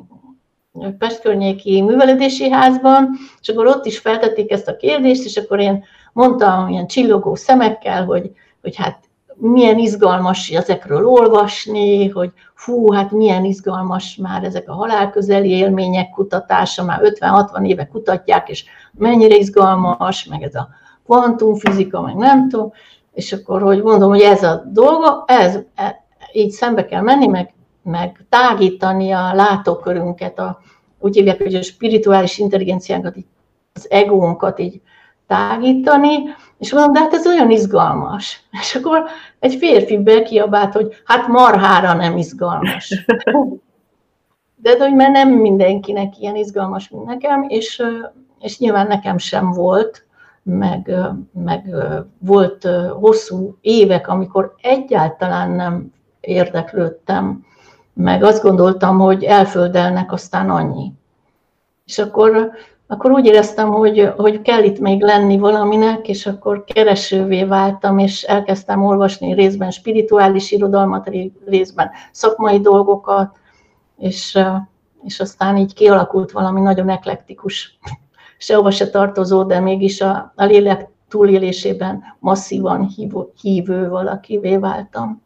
Pest környéki művelődési házban, és akkor ott is feltették ezt a kérdést, és akkor én mondtam ilyen csillogó szemekkel, hogy, hogy hát milyen izgalmas ezekről olvasni, hogy fú, hát milyen izgalmas már ezek a halálközeli élmények kutatása, már 50-60 éve kutatják, és mennyire izgalmas, meg ez a kvantumfizika, meg nem tudom, és akkor, hogy mondom, hogy ez a dolga, ez, e, így szembe kell menni, meg, meg tágítani a látókörünket, a, úgy hívják, hogy a spirituális intelligenciánkat, az egónkat így tágítani, és mondom, de hát ez olyan izgalmas. És akkor egy férfi bekiabált, hogy hát marhára nem izgalmas. De, de hogy mert nem mindenkinek ilyen izgalmas, mint nekem, és, és nyilván nekem sem volt, meg, meg volt hosszú évek, amikor egyáltalán nem érdeklődtem, meg azt gondoltam, hogy elföldelnek aztán annyi. És akkor akkor úgy éreztem, hogy, hogy kell itt még lenni valaminek, és akkor keresővé váltam, és elkezdtem olvasni részben spirituális irodalmat, részben szakmai dolgokat, és, és aztán így kialakult valami nagyon eklektikus, sehova se tartozó, de mégis a, a lélek túlélésében masszívan hívő, hívő valakivé váltam.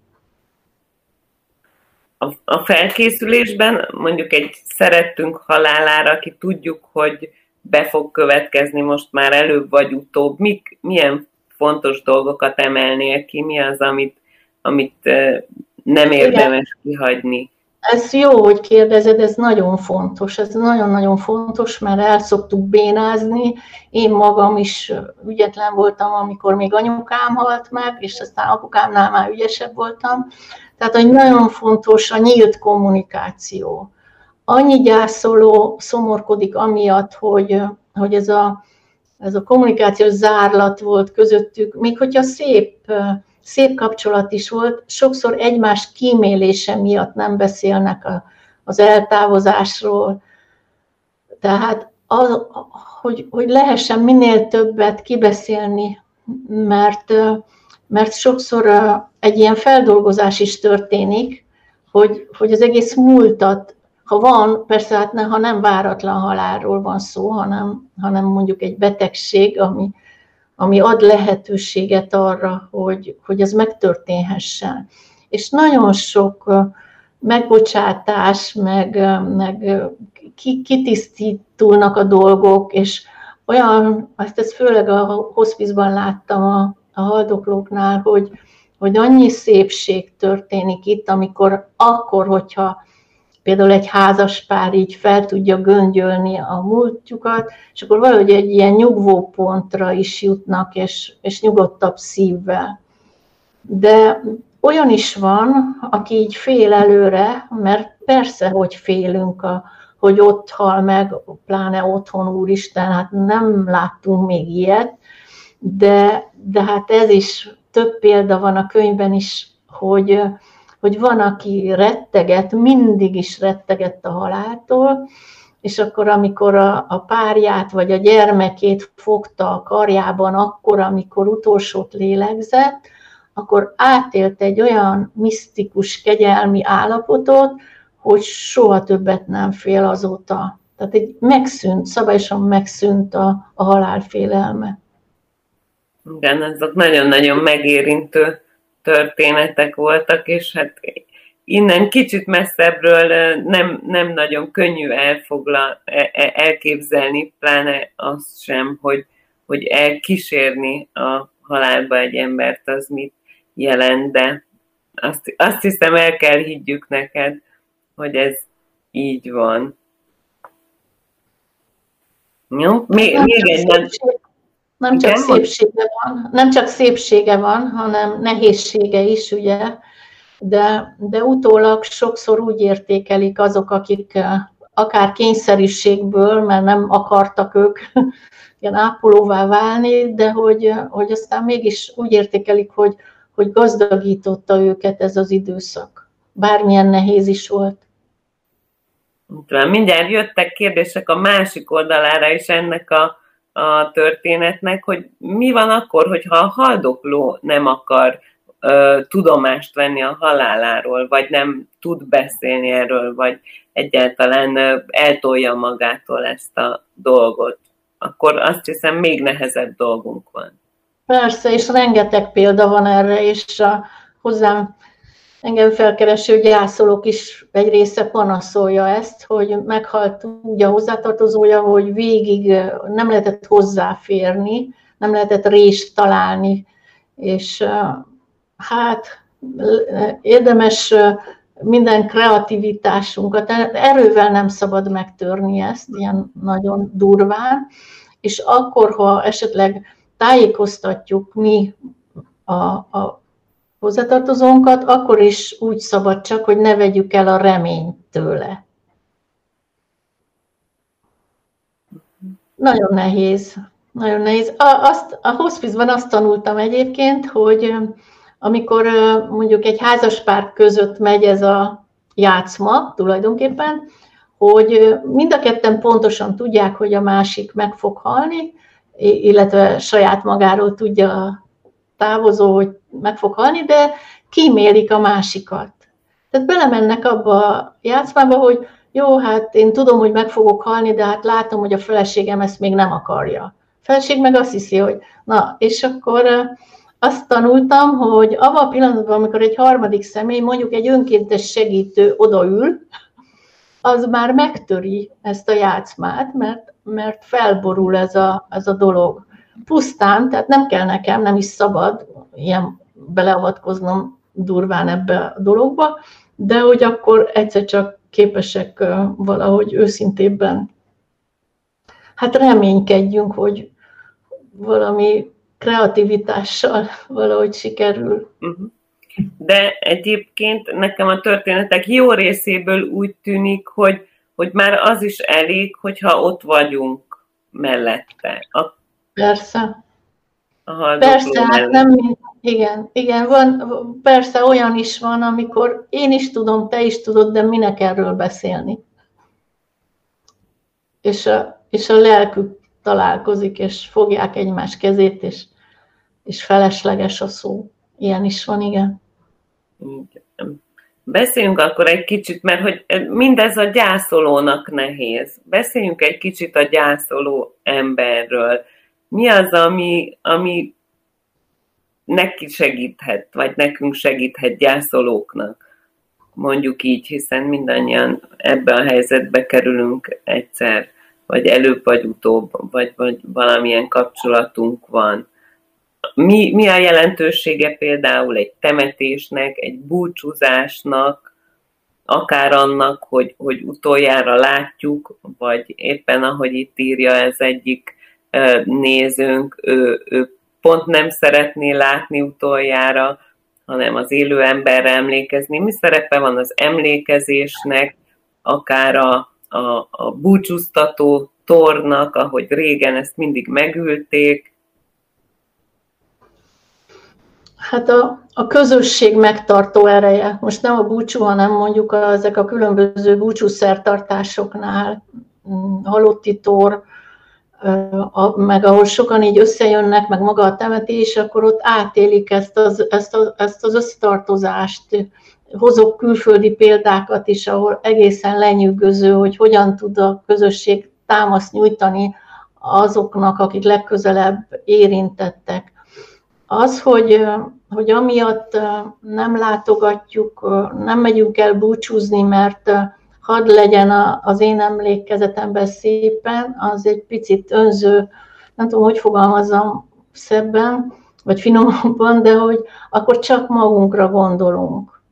A, a felkészülésben mondjuk egy szerettünk halálára, aki tudjuk, hogy be fog következni most már előbb vagy utóbb, mik, milyen fontos dolgokat emelnél ki, mi az, amit, amit nem érdemes Igen. kihagyni? Ez jó, hogy kérdezed, ez nagyon fontos, ez nagyon-nagyon fontos, mert el szoktuk bénázni. Én magam is ügyetlen voltam, amikor még anyukám halt meg, és aztán apukámnál már ügyesebb voltam. Tehát, hogy nagyon fontos a nyílt kommunikáció annyi gyászoló szomorkodik amiatt, hogy, hogy ez, a, ez a kommunikációs zárlat volt közöttük, még hogyha szép, szép kapcsolat is volt, sokszor egymás kímélése miatt nem beszélnek a, az eltávozásról. Tehát az, hogy, hogy lehessen minél többet kibeszélni, mert, mert sokszor egy ilyen feldolgozás is történik, hogy, hogy az egész múltat, ha van, persze hát ne, ha nem váratlan halálról van szó, hanem, hanem mondjuk egy betegség, ami, ami ad lehetőséget arra, hogy, hogy ez megtörténhessen. És sok megbocsátás, meg, meg kitisztítulnak a dolgok, és olyan, azt ezt főleg a hospizban láttam a, a haldoklóknál, hogy, hogy annyi szépség történik itt, amikor akkor, hogyha például egy házas pár így fel tudja göngyölni a múltjukat, és akkor valahogy egy ilyen nyugvó pontra is jutnak, és, és nyugodtabb szívvel. De olyan is van, aki így fél előre, mert persze, hogy félünk, a, hogy ott hal meg, pláne otthon, úristen, hát nem láttunk még ilyet, de, de hát ez is, több példa van a könyvben is, hogy, hogy van, aki retteget, mindig is rettegett a haláltól, és akkor, amikor a, a párját vagy a gyermekét fogta a karjában, akkor, amikor utolsót lélegzett, akkor átélt egy olyan misztikus, kegyelmi állapotot, hogy soha többet nem fél azóta. Tehát egy megszűnt, szabályosan megszűnt a, a halálfélelme. Igen, ezek nagyon-nagyon megérintő történetek voltak, és hát innen kicsit messzebbről nem, nem nagyon könnyű elfogla, e, e, elképzelni, pláne azt sem, hogy, hogy elkísérni a halálba egy embert, az mit jelent, de azt, azt hiszem el kell higgyük neked, hogy ez így van. Jó? Még, még egy nem... Nem csak, szépsége van, nem csak szépsége van, hanem nehézsége is, ugye, de, de utólag sokszor úgy értékelik azok, akik eh, akár kényszerűségből, mert nem akartak ők ilyen ápolóvá válni, de hogy, hogy aztán mégis úgy értékelik, hogy, hogy gazdagította őket ez az időszak. Bármilyen nehéz is volt. Mindjárt jöttek kérdések a másik oldalára is ennek a, a történetnek, hogy mi van akkor, hogyha a haldokló nem akar ö, tudomást venni a haláláról, vagy nem tud beszélni erről, vagy egyáltalán ö, eltolja magától ezt a dolgot, akkor azt hiszem még nehezebb dolgunk van. Persze, és rengeteg példa van erre, és a, hozzám engem felkereső gyászolók is egy része panaszolja ezt, hogy meghalt úgy a hozzátartozója, hogy végig nem lehetett hozzáférni, nem lehetett részt találni, és hát érdemes minden kreativitásunkat, erővel nem szabad megtörni ezt, ilyen nagyon durván, és akkor, ha esetleg tájékoztatjuk mi a, a hozzátartozónkat, akkor is úgy szabad csak, hogy ne vegyük el a reményt tőle. Nagyon nehéz. Nagyon nehéz. A, azt, a hospice-ban azt tanultam egyébként, hogy amikor mondjuk egy házaspár között megy ez a játszma tulajdonképpen, hogy mind a ketten pontosan tudják, hogy a másik meg fog halni, illetve saját magáról tudja távozó, hogy meg fog halni, de kímélik a másikat. Tehát belemennek abba a játszmába, hogy jó, hát én tudom, hogy meg fogok halni, de hát látom, hogy a feleségem ezt még nem akarja. A feleség meg azt hiszi, hogy na, és akkor azt tanultam, hogy abban a pillanatban, amikor egy harmadik személy, mondjuk egy önkéntes segítő odaül, az már megtöri ezt a játszmát, mert, mert felborul ez a, ez a dolog. Pusztán, tehát nem kell nekem, nem is szabad ilyen beleavatkoznom durván ebbe a dologba, de hogy akkor egyszer csak képesek valahogy őszintébben hát reménykedjünk, hogy valami kreativitással valahogy sikerül. Uh-huh. De egyébként nekem a történetek jó részéből úgy tűnik, hogy, hogy már az is elég, hogyha ott vagyunk mellette. A... Persze. a Persze, hát nem igen, igen, van, persze olyan is van, amikor én is tudom, te is tudod, de minek erről beszélni. És a, és a lelkük találkozik, és fogják egymás kezét, és, és felesleges a szó. Ilyen is van, igen. igen. Beszéljünk akkor egy kicsit, mert hogy mindez a gyászolónak nehéz. Beszéljünk egy kicsit a gyászoló emberről. Mi az, ami, ami neki segíthet, vagy nekünk segíthet gyászolóknak? Mondjuk így, hiszen mindannyian ebbe a helyzetbe kerülünk egyszer, vagy előbb vagy utóbb, vagy, vagy valamilyen kapcsolatunk van mi, mi a jelentősége például egy temetésnek, egy búcsúzásnak, akár annak, hogy, hogy utoljára látjuk, vagy éppen ahogy itt írja ez egyik nézőnk, ő, ő pont nem szeretné látni utoljára, hanem az élő emberre emlékezni. Mi szerepe van az emlékezésnek, akár a, a, a búcsúztató tornak, ahogy régen ezt mindig megülték, Hát a, a közösség megtartó ereje. Most nem a búcsú, hanem mondjuk a, ezek a különböző búcsúszertartásoknál, mm, halotti tor, a, meg ahol sokan így összejönnek, meg maga a temetés, akkor ott átélik ezt az, ezt, a, ezt az összetartozást. Hozok külföldi példákat is, ahol egészen lenyűgöző, hogy hogyan tud a közösség támaszt nyújtani azoknak, akik legközelebb érintettek az, hogy, hogy amiatt nem látogatjuk, nem megyünk el búcsúzni, mert hadd legyen az én emlékezetemben szépen, az egy picit önző, nem tudom, hogy fogalmazzam szebben, vagy finomabban, de hogy akkor csak magunkra gondolunk.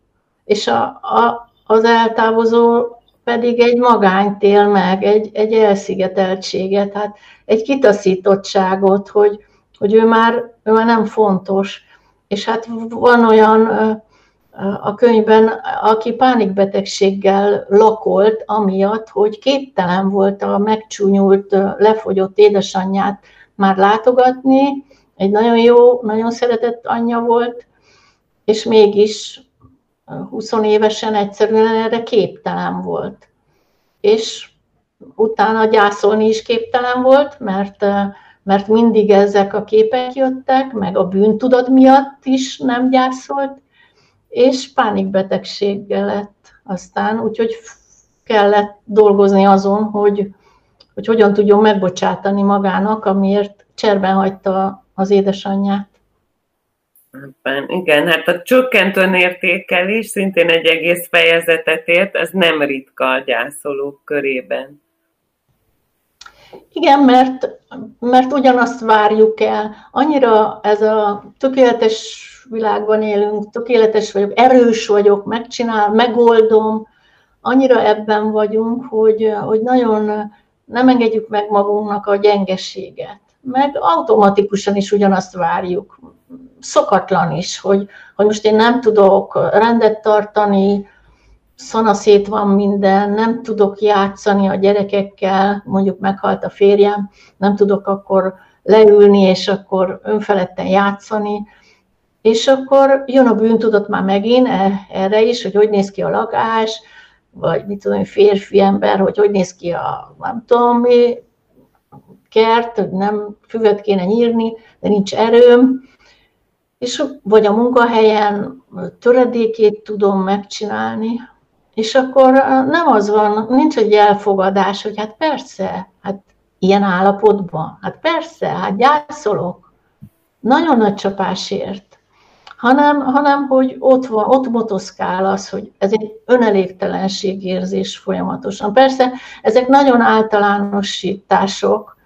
És a, a, az eltávozó pedig egy magányt él meg, egy, egy elszigeteltséget, hát egy kitaszítottságot, hogy, hogy ő már, ő már nem fontos. És hát van olyan a könyvben, aki pánikbetegséggel lakolt, amiatt, hogy képtelen volt a megcsúnyult, lefogyott édesanyját már látogatni, egy nagyon jó, nagyon szeretett anyja volt, és mégis 20 évesen egyszerűen erre képtelen volt. És utána gyászolni is képtelen volt, mert mert mindig ezek a képek jöttek, meg a bűntudat miatt is nem gyászolt, és pánikbetegséggel lett aztán, úgyhogy kellett dolgozni azon, hogy, hogy hogyan tudjon megbocsátani magának, amiért cserben hagyta az édesanyját. Igen, hát a csökkentő értékelés szintén egy egész fejezetet ért, ez nem ritka a gyászolók körében. Igen, mert, mert ugyanazt várjuk el. Annyira ez a tökéletes világban élünk, tökéletes vagyok, erős vagyok, megcsinál, megoldom, annyira ebben vagyunk, hogy, hogy nagyon nem engedjük meg magunknak a gyengeséget. Meg automatikusan is ugyanazt várjuk. Szokatlan is, hogy, hogy most én nem tudok rendet tartani, szanaszét van minden, nem tudok játszani a gyerekekkel, mondjuk meghalt a férjem, nem tudok akkor leülni, és akkor önfeledten játszani, és akkor jön a bűntudat már megint e, erre is, hogy hogy néz ki a lakás, vagy mit tudom, férfi ember, hogy hogy néz ki a nem tudom mi, kert, hogy nem füvet kéne nyírni, de nincs erőm, és vagy a munkahelyen töredékét tudom megcsinálni, és akkor nem az van, nincs egy elfogadás, hogy hát persze, hát ilyen állapotban, hát persze, hát gyászolok, nagyon nagy csapásért, hanem, hanem hogy ott, van, ott motoszkál az, hogy ez egy önelégtelenségérzés folyamatosan. Persze ezek nagyon általánosítások,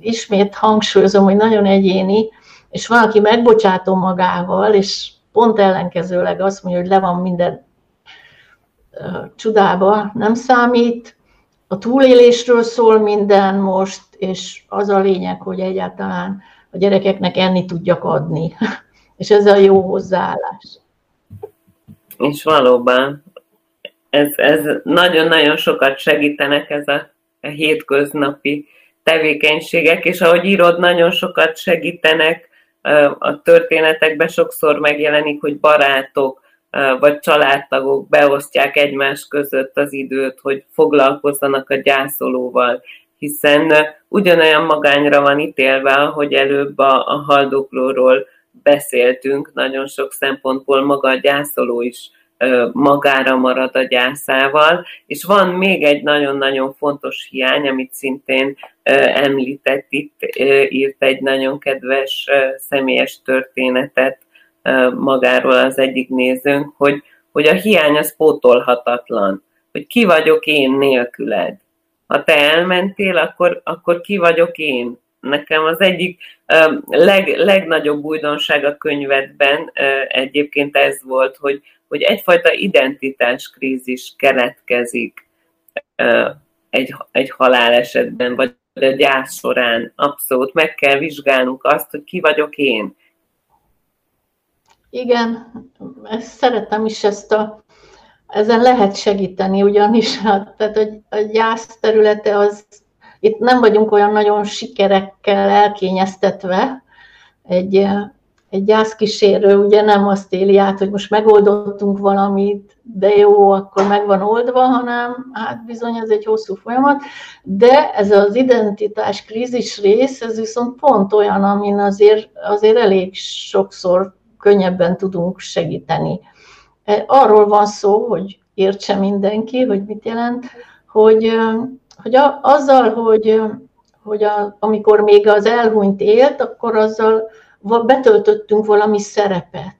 ismét hangsúlyozom, hogy nagyon egyéni, és van, aki megbocsátó magával, és pont ellenkezőleg azt mondja, hogy le van minden csodába nem számít, a túlélésről szól minden most, és az a lényeg, hogy egyáltalán a gyerekeknek enni tudjak adni. És ez a jó hozzáállás. És valóban, ez, ez nagyon-nagyon sokat segítenek ez a, a hétköznapi tevékenységek, és ahogy írod, nagyon sokat segítenek a történetekben, sokszor megjelenik, hogy barátok, vagy családtagok beosztják egymás között az időt, hogy foglalkozzanak a gyászolóval, hiszen ugyanolyan magányra van ítélve, hogy előbb a, a haldoklóról beszéltünk, nagyon sok szempontból maga a gyászoló is magára marad a gyászával, és van még egy nagyon-nagyon fontos hiány, amit szintén említett itt, írt egy nagyon kedves személyes történetet magáról az egyik nézőnk, hogy, hogy a hiány az pótolhatatlan, hogy ki vagyok én nélküled. Ha te elmentél, akkor, akkor ki vagyok én? Nekem az egyik leg, legnagyobb újdonság a könyvedben egyébként ez volt, hogy, hogy egyfajta identitáskrízis keletkezik egy, egy halálesetben, vagy a gyász során. Abszolút meg kell vizsgálnunk azt, hogy ki vagyok én. Igen, ezt szeretem is ezt a, ezen lehet segíteni, ugyanis a, tehát a, a gyász területe az, itt nem vagyunk olyan nagyon sikerekkel elkényeztetve, egy egy gyászkísérő ugye nem azt éli át, hogy most megoldottunk valamit, de jó, akkor meg van oldva, hanem hát bizony ez egy hosszú folyamat, de ez az identitás krízis rész, ez viszont pont olyan, amin azért, azért elég sokszor könnyebben tudunk segíteni. E, arról van szó, hogy értse mindenki, hogy mit jelent, hogy, hogy a, azzal, hogy, hogy a, amikor még az elhunyt élt, akkor azzal betöltöttünk valami szerepet.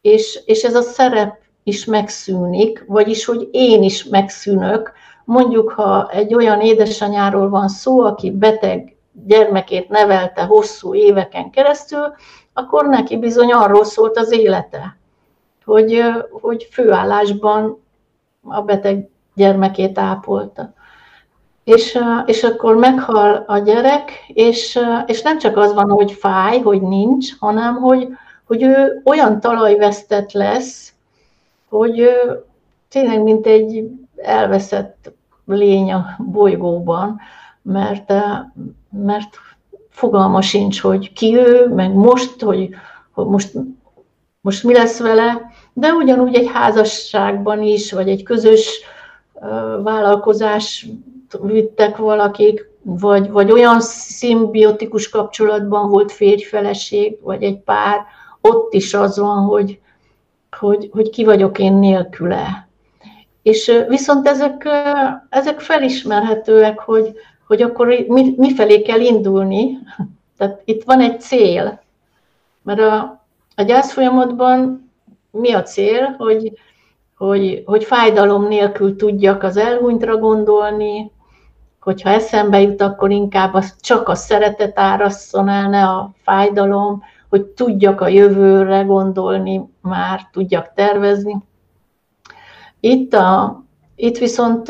És, és ez a szerep is megszűnik, vagyis, hogy én is megszűnök. Mondjuk, ha egy olyan édesanyáról van szó, aki beteg gyermekét nevelte hosszú éveken keresztül, akkor neki bizony arról szólt az élete, hogy, hogy főállásban a beteg gyermekét ápolta. És, és akkor meghal a gyerek, és, és nem csak az van, hogy fáj, hogy nincs, hanem hogy, hogy ő olyan talajvesztett lesz, hogy tényleg mint egy elveszett lény a bolygóban, mert, mert fogalma sincs, hogy ki ő, meg most, hogy, hogy most, most mi lesz vele, de ugyanúgy egy házasságban is, vagy egy közös vállalkozás vittek valakik, vagy, vagy olyan szimbiotikus kapcsolatban volt férj-feleség, vagy egy pár, ott is az van, hogy, hogy, hogy ki vagyok én nélküle. És viszont ezek, ezek felismerhetőek, hogy, hogy akkor mi, mi felé kell indulni. Tehát itt van egy cél. Mert a, a gyász folyamatban mi a cél, hogy, hogy, hogy fájdalom nélkül tudjak az elhunytra gondolni, hogyha eszembe jut, akkor inkább az csak a szeretet árasszon el, ne a fájdalom, hogy tudjak a jövőre gondolni, már tudjak tervezni. Itt, a, itt viszont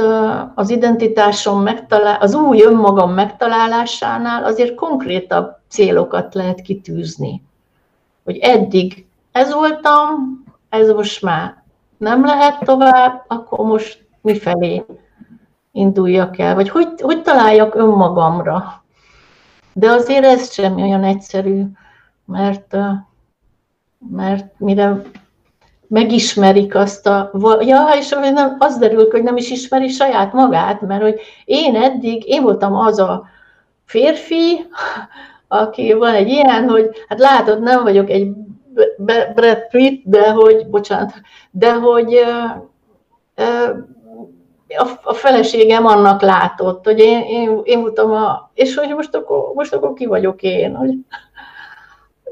az identitásom megtalál, az új önmagam megtalálásánál azért konkrétabb célokat lehet kitűzni. Hogy eddig ez voltam, ez most már nem lehet tovább, akkor most mifelé induljak el, vagy hogy, hogy találjak önmagamra. De azért ez sem olyan egyszerű, mert, mert mire megismerik azt a... Ja, és nem, az derül, hogy nem is ismeri saját magát, mert hogy én eddig, én voltam az a férfi, aki van egy ilyen, hogy hát látod, nem vagyok egy Brad Pitt, de hogy, bocsánat, de hogy a, a feleségem annak látott, hogy én, én, én voltam a, és hogy most akkor, most akkor ki vagyok én, hogy,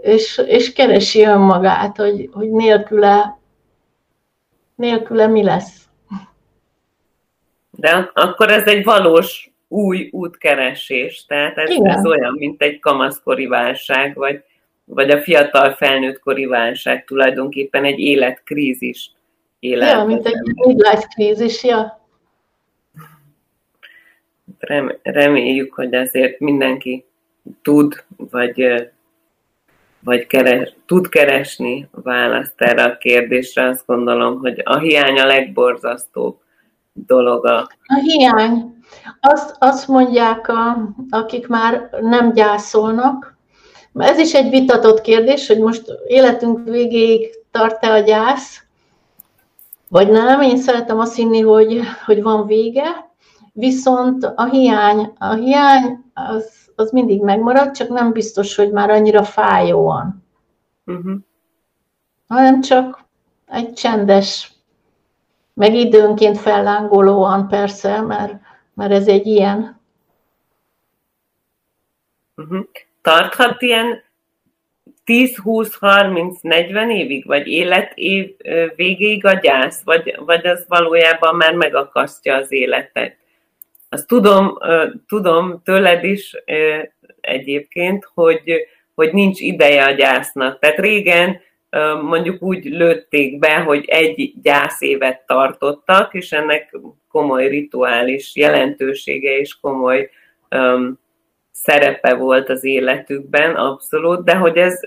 és, és keresi önmagát, hogy, hogy nélküle, nélküle mi lesz. De akkor ez egy valós új útkeresés, tehát ez, ez olyan, mint egy kamaszkori válság, vagy, vagy a fiatal felnőttkori válság, tulajdonképpen egy életkrízis. Életben. Ja, mint egy midlife ja reméljük, hogy azért mindenki tud, vagy, vagy keres, tud keresni választ erre a kérdésre. Azt gondolom, hogy a hiány a legborzasztóbb dolog a... A hiány. Azt, azt mondják, a, akik már nem gyászolnak, ez is egy vitatott kérdés, hogy most életünk végéig tart-e a gyász, vagy nem. Én szeretem azt hinni, hogy, hogy van vége, viszont a hiány, a hiány az, az mindig megmarad, csak nem biztos, hogy már annyira fájóan. Uh-huh. Hanem csak egy csendes, meg időnként fellángolóan persze, mert, mert ez egy ilyen. Uh-huh. Tarthat ilyen 10-20-30-40 évig, vagy életév végéig a gyász, vagy, vagy az valójában már megakasztja az életet. Azt tudom, tudom tőled is egyébként, hogy, hogy nincs ideje a gyásznak. Tehát régen mondjuk úgy lőtték be, hogy egy gyászévet tartottak, és ennek komoly rituális jelentősége és komoly um, szerepe volt az életükben, abszolút, de hogy ez,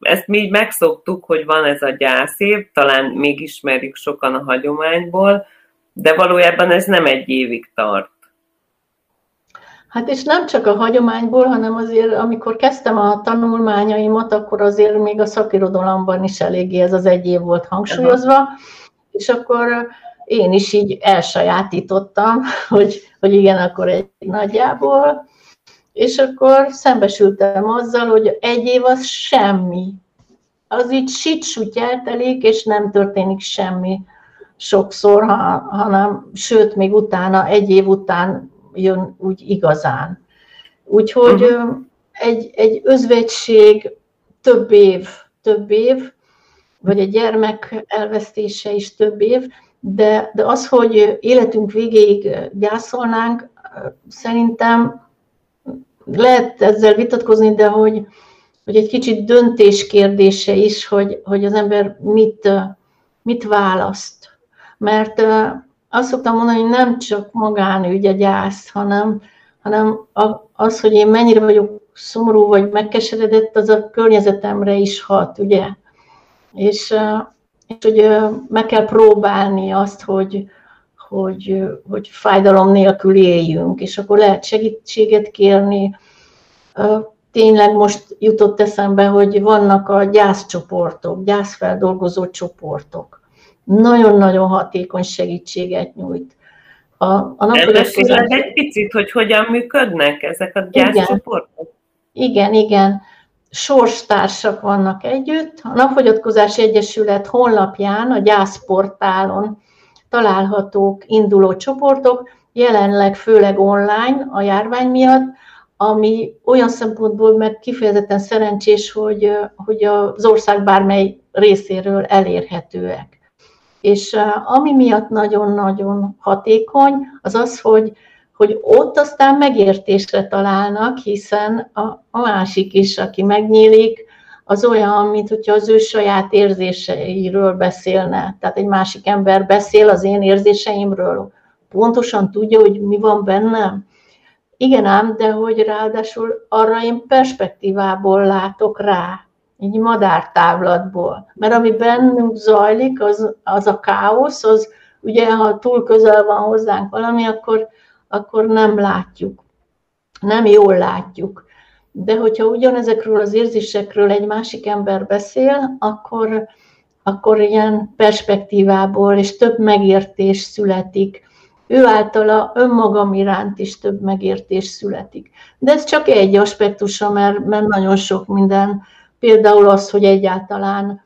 ezt mi így megszoktuk, hogy van ez a gyászév, talán még ismerjük sokan a hagyományból, de valójában ez nem egy évig tart. Hát és nem csak a hagyományból, hanem azért, amikor kezdtem a tanulmányaimat, akkor azért még a szakirodalomban is eléggé ez az egy év volt hangsúlyozva, Aha. és akkor én is így elsajátítottam, hogy, hogy igen, akkor egy nagyjából, és akkor szembesültem azzal, hogy egy év az semmi. Az így sit eltelik, és nem történik semmi sokszor, ha, hanem sőt, még utána, egy év után jön úgy igazán. Úgyhogy uh-huh. egy, egy özvegység több év, több év, vagy egy gyermek elvesztése is több év, de, de az, hogy életünk végéig gyászolnánk, szerintem lehet ezzel vitatkozni, de hogy, hogy egy kicsit döntés kérdése is, hogy, hogy az ember mit, mit választ. Mert azt szoktam mondani, hogy nem csak magánügy a gyász, hanem, hanem az, hogy én mennyire vagyok szomorú vagy megkeseredett, az a környezetemre is hat, ugye? És, és hogy meg kell próbálni azt, hogy, hogy, hogy fájdalom nélkül éljünk, és akkor lehet segítséget kérni. Tényleg most jutott eszembe, hogy vannak a gyászcsoportok, gyászfeldolgozó csoportok. Nagyon-nagyon hatékony segítséget nyújt. A, a egy picit, hogy hogyan működnek ezek a gyászcsoportok? Igen, igen. igen. Sorstársak vannak együtt. A Napfogyatkozási Egyesület honlapján, a gyászportálon találhatók induló csoportok, jelenleg főleg online a járvány miatt, ami olyan szempontból meg kifejezetten szerencsés, hogy, hogy az ország bármely részéről elérhetőek. És ami miatt nagyon-nagyon hatékony, az az, hogy, hogy ott aztán megértésre találnak, hiszen a, a másik is, aki megnyílik, az olyan, mint hogyha az ő saját érzéseiről beszélne. Tehát egy másik ember beszél az én érzéseimről, pontosan tudja, hogy mi van bennem. Igen ám, de hogy ráadásul arra én perspektívából látok rá, így madártávlatból. Mert ami bennünk zajlik, az, az a káosz, az ugye, ha túl közel van hozzánk valami, akkor, akkor nem látjuk. Nem jól látjuk de hogyha ugyanezekről az érzésekről egy másik ember beszél, akkor, akkor ilyen perspektívából és több megértés születik. Ő általa önmagam iránt is több megértés születik. De ez csak egy aspektusa, mert, mert nagyon sok minden, például az, hogy egyáltalán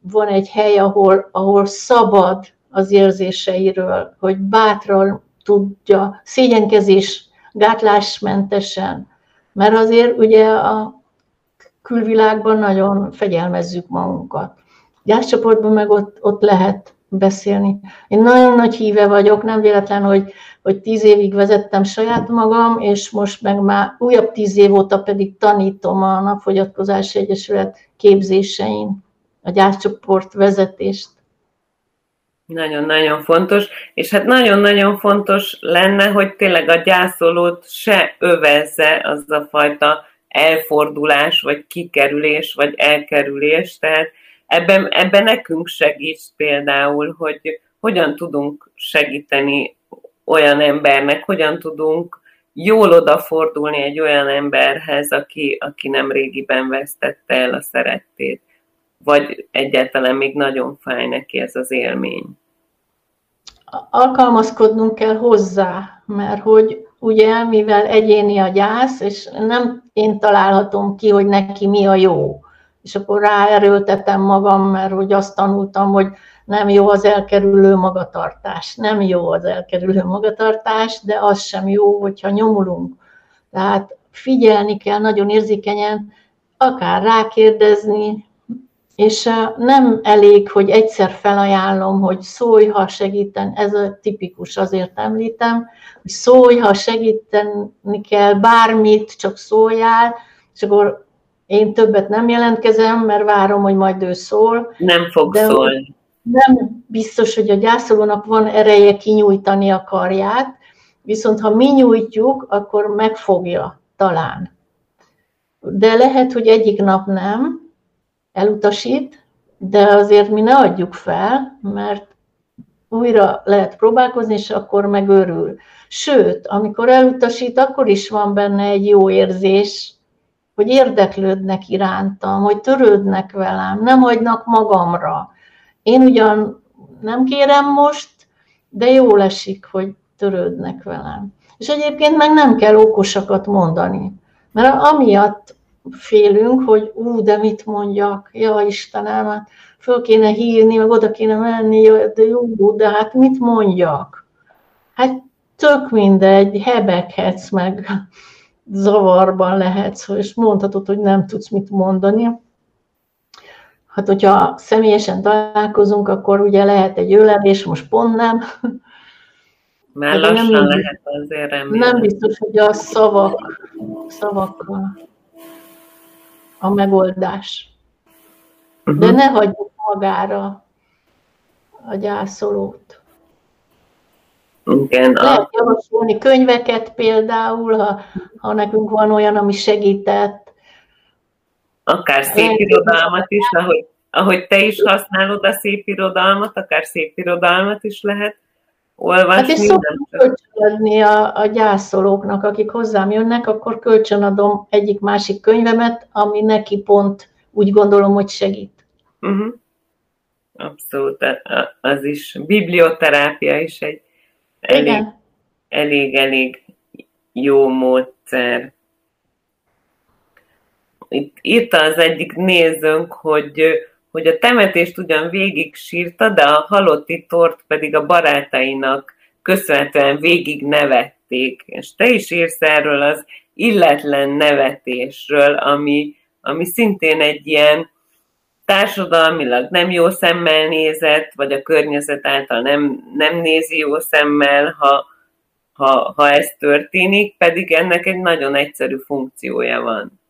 van egy hely, ahol, ahol szabad az érzéseiről, hogy bátran tudja, szégyenkezés gátlásmentesen, mert azért ugye a külvilágban nagyon fegyelmezzük magunkat. Gyászcsoportban meg ott, ott lehet beszélni. Én nagyon nagy híve vagyok, nem véletlen, hogy, hogy tíz évig vezettem saját magam, és most meg már újabb tíz év óta pedig tanítom a Napfogyatkozási Egyesület képzésein a gyászcsoport vezetést. Nagyon-nagyon fontos, és hát nagyon-nagyon fontos lenne, hogy tényleg a gyászolót se övezze az a fajta elfordulás, vagy kikerülés, vagy elkerülés, tehát ebben, ebben nekünk segít például, hogy, hogyan tudunk segíteni olyan embernek, hogyan tudunk jól odafordulni egy olyan emberhez, aki, aki nem régiben vesztette el a szerettét, vagy egyáltalán még nagyon fáj neki ez az élmény. Alkalmazkodnunk kell hozzá, mert hogy ugye, mivel egyéni a gyász, és nem én találhatom ki, hogy neki mi a jó. És akkor ráerőltetem magam, mert hogy azt tanultam, hogy nem jó az elkerülő magatartás. Nem jó az elkerülő magatartás, de az sem jó, hogyha nyomulunk. Tehát figyelni kell nagyon érzékenyen, akár rákérdezni, és nem elég, hogy egyszer felajánlom, hogy szólj, ha segíten, ez a tipikus, azért említem, hogy szólj, ha segíteni kell bármit, csak szóljál, és akkor én többet nem jelentkezem, mert várom, hogy majd ő szól. Nem fog de szólni. Nem biztos, hogy a gyászolónak van ereje kinyújtani a karját, viszont ha mi nyújtjuk, akkor megfogja talán. De lehet, hogy egyik nap nem, elutasít, de azért mi ne adjuk fel, mert újra lehet próbálkozni, és akkor megörül. Sőt, amikor elutasít, akkor is van benne egy jó érzés, hogy érdeklődnek irántam, hogy törődnek velem, nem hagynak magamra. Én ugyan nem kérem most, de jól esik, hogy törődnek velem. És egyébként meg nem kell okosakat mondani, mert amiatt félünk, hogy ú, de mit mondjak, ja Istenem, hát föl kéne hívni, meg oda kéne menni, de jó, de hát mit mondjak? Hát tök mindegy, hebeghetsz meg, zavarban lehetsz, és mondhatod, hogy nem tudsz mit mondani. Hát, hogyha személyesen találkozunk, akkor ugye lehet egy ölelés, most pont nem. Már lassan nem, lehet azért remélem. Nem biztos, hogy a szavak, szavakkal a megoldás. Uh-huh. De ne hagyjuk magára a gyászolót. Igen. Lehet javasolni könyveket például, ha, ha nekünk van olyan, ami segített. Akár szép irodalmat is, ahogy, ahogy te is használod a szép irodalmat, akár szép irodalmat is lehet olvasni. Hát és szoktam kölcsönadni a, a gyászolóknak, akik hozzám jönnek, akkor kölcsönadom egyik-másik könyvemet, ami neki pont úgy gondolom, hogy segít. Uh-huh. Abszolút, az is. Biblioterápia is egy elég, elég, elég jó módszer. Itt írta az egyik nézőnk, hogy hogy a temetést ugyan végig sírta, de a halotti tort pedig a barátainak köszönhetően végig nevették. És te is írsz erről az illetlen nevetésről, ami, ami szintén egy ilyen társadalmilag nem jó szemmel nézett, vagy a környezet által nem, nem nézi jó szemmel, ha, ha, ha ez történik, pedig ennek egy nagyon egyszerű funkciója van.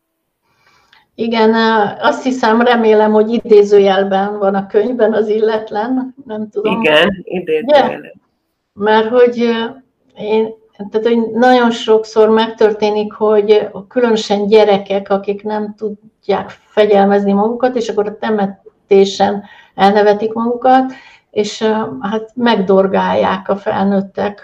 Igen, azt hiszem, remélem, hogy idézőjelben van a könyvben az illetlen, nem tudom. Igen, idézőjelben. Mert hogy én, tehát, hogy nagyon sokszor megtörténik, hogy különösen gyerekek, akik nem tudják fegyelmezni magukat, és akkor a temetésen elnevetik magukat, és hát megdorgálják a felnőttek.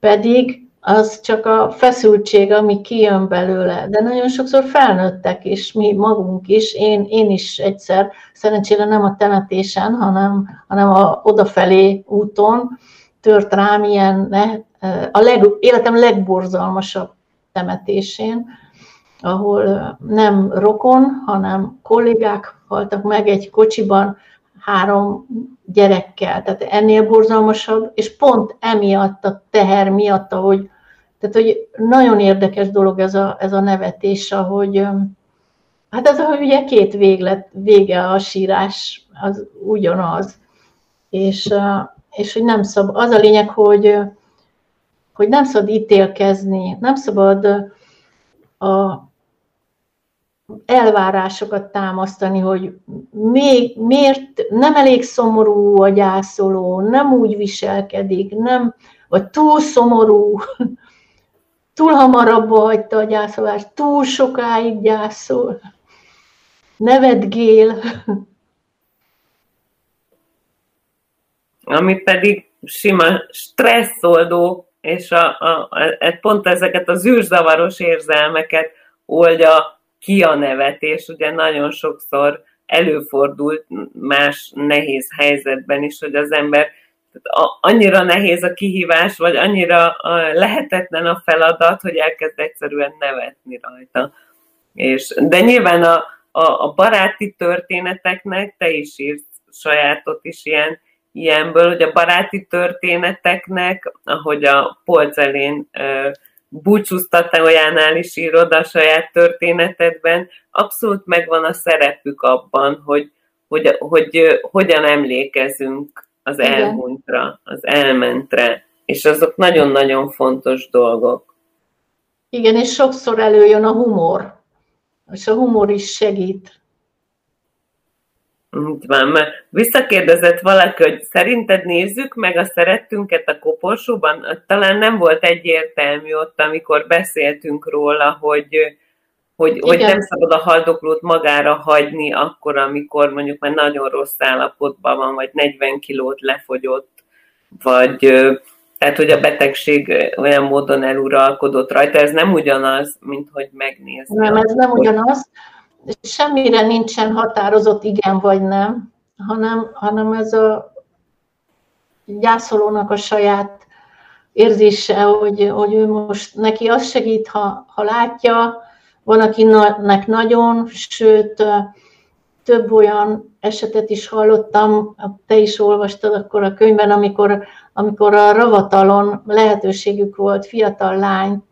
Pedig az csak a feszültség, ami kijön belőle. De nagyon sokszor felnőttek is, mi magunk is, én, én is egyszer, szerencsére nem a temetésen, hanem, hanem a odafelé úton tört rám ilyen, a leg, életem legborzalmasabb temetésén, ahol nem rokon, hanem kollégák haltak meg egy kocsiban, három gyerekkel, tehát ennél borzalmasabb, és pont emiatt a teher miatt, ahogy, tehát hogy nagyon érdekes dolog ez a, ez a nevetés, ahogy, hát ez, hogy ugye két véglet, vége a sírás, az ugyanaz, és, és hogy nem szabad, az a lényeg, hogy, hogy nem szabad ítélkezni, nem szabad a, elvárásokat támasztani, hogy még, miért nem elég szomorú a gyászoló, nem úgy viselkedik, nem, vagy túl szomorú, túl hamarabb hagyta a gyászolást, túl sokáig gyászol, nevetgél. ami pedig sima stresszoldó, és a, a, a, pont ezeket az űrzavaros érzelmeket oldja ki a nevetés. Ugye nagyon sokszor előfordult más nehéz helyzetben is, hogy az ember annyira nehéz a kihívás, vagy annyira lehetetlen a feladat, hogy elkezd egyszerűen nevetni rajta. És, de nyilván a, a, a baráti történeteknek te is írsz sajátot is ilyen, ilyenből, hogy a baráti történeteknek, ahogy a polc elén olyánál is írod a saját történetedben, abszolút megvan a szerepük abban, hogy, hogy, hogy, hogy hogyan emlékezünk az elmúltra, az elmentre, és azok nagyon-nagyon fontos dolgok. Igen, és sokszor előjön a humor, és a humor is segít. Így van, mert visszakérdezett valaki, hogy szerinted nézzük meg a szerettünket a koporsóban? Talán nem volt egyértelmű ott, amikor beszéltünk róla, hogy, hogy, hogy nem szabad a haldoklót magára hagyni akkor, amikor mondjuk már nagyon rossz állapotban van, vagy 40 kilót lefogyott, vagy tehát, hogy a betegség olyan módon eluralkodott rajta, ez nem ugyanaz, mint hogy megnézni. Nem, ez nem ugyanaz. Semmire nincsen határozott igen vagy nem, hanem, hanem ez a gyászolónak a saját érzése, hogy, hogy ő most neki az segít, ha, ha látja, van, akinek nagyon, sőt, több olyan esetet is hallottam, te is olvastad akkor a könyvben, amikor, amikor a ravatalon lehetőségük volt fiatal lányt,